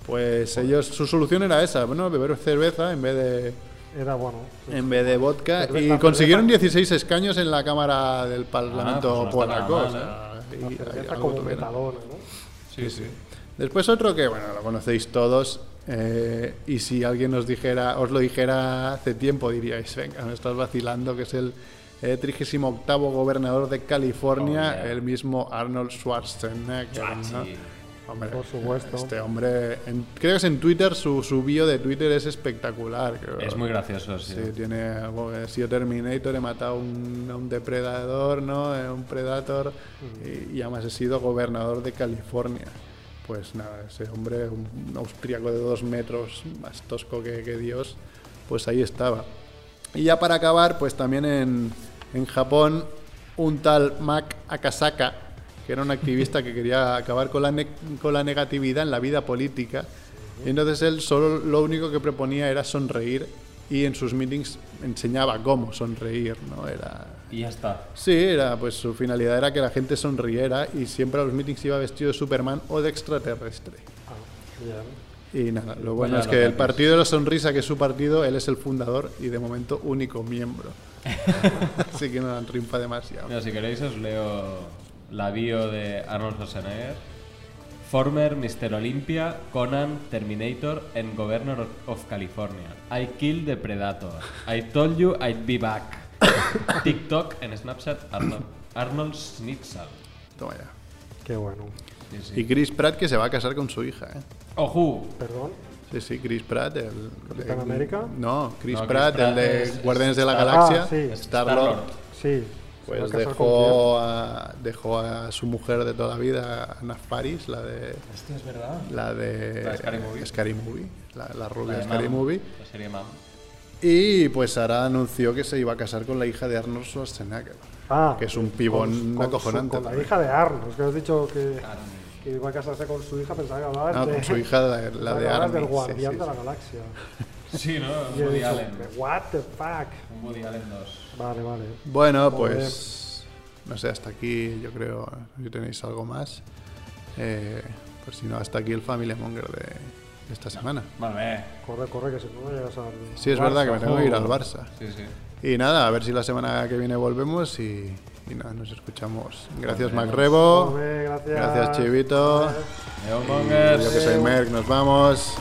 pues ellos, su solución era esa, bueno, beber cerveza en vez de, Era bueno. sí. en vez de vodka. Cerveza, y consiguieron cerveza. 16 escaños en la Cámara del Parlamento pues no polaco. o sea, algo como metadona, ¿no? Sí, sí. Después otro que, bueno, lo conocéis todos. Eh, y si alguien os dijera, os lo dijera hace tiempo, diríais, venga, me estás vacilando, que es el eh, 38 gobernador de California, Oh, yeah. el mismo Arnold Schwarzenegger. ¿no? Schwarzi. Hombre, Por supuesto. Este hombre, en- creo que es en Twitter, su, su bio de Twitter es espectacular. creo. Es muy gracioso, sí. Sí, tiene algo, he sido Terminator, he matado un- a un depredador, ¿no? Eh, Un predator y, y además he sido gobernador de California. Pues nada, ese hombre, un, austríaco de dos metros, más tosco que, Dios, pues ahí estaba. Y ya para acabar, pues también en, en Japón, un tal Mac Akasaka, que era un activista que quería acabar con la, con la negatividad en la vida política. Y entonces él solo lo único que proponía era sonreír y en sus meetings enseñaba cómo sonreír, ¿no? Era... Y ya está. Sí, era, pues su finalidad era que la gente sonriera y siempre a los meetings iba vestido de Superman o de extraterrestre. Ah, bien. Y nada, lo bueno Vaya es que el partido de la sonrisa, que es su partido, él es el fundador y de momento único miembro. Así que no dan triunfa demasiado. Mira, si queréis os leo la bio de Arnold Schwarzenegger. Former Mr. Olympia, Conan, Terminator, and Governor of California. I killed the Predator. I told you I'd be back. TikTok en Snapchat, Arnold, Arnold Schnitzel. Toma ya. Qué bueno. Sí, sí. Y Chris Pratt que se va a casar con su hija, ¿eh? Ojo, Perdón. Sí, sí, Chris Pratt, el... ¿Capitán de- América? No, Chris No, Chris Pratt, Pratt el de es- Guardianes de la Star- Galaxia, Ah, sí. Star-Lord. Sí. Pues dejó a, dejó a su mujer de toda la vida, Anna Faris, la de... Hostia, es verdad. La de... La de Scary Movie. Scary Movie, la, la rubia La de Scary Movie. La serie Mam. Y pues ahora anunció que se iba a casar con la hija de Arnold Schwarzenegger. Ah, que es un pibón con- con acojonante su- Con la hija de Arnold. Es que has dicho que, que iba a casarse con su hija, pensaba que hablabas No, de, Ah, con su hija, la, la pensaba de hablabas Arnold. del sí, guardián sí, de la galaxia. Sí, ¿no? Woody dicho, Allen. what the fuck. Un Woody Allen 2. Vale, vale. Bueno, pues no sé, hasta aquí yo creo, si tenéis algo más. Eh, pues si no, hasta aquí el Family Monger de, de esta semana. Vale. Corre, corre, que si no llegas al. Sí, es Barça. verdad que me tengo que ir al. Barça. Sí, sí. Y nada, a ver si la semana que viene volvemos y, y nada, nos escuchamos. Gracias. Macrebo. Joder, gracias. Gracias, Chivito. Yo Y yo que soy Merck, nos vamos.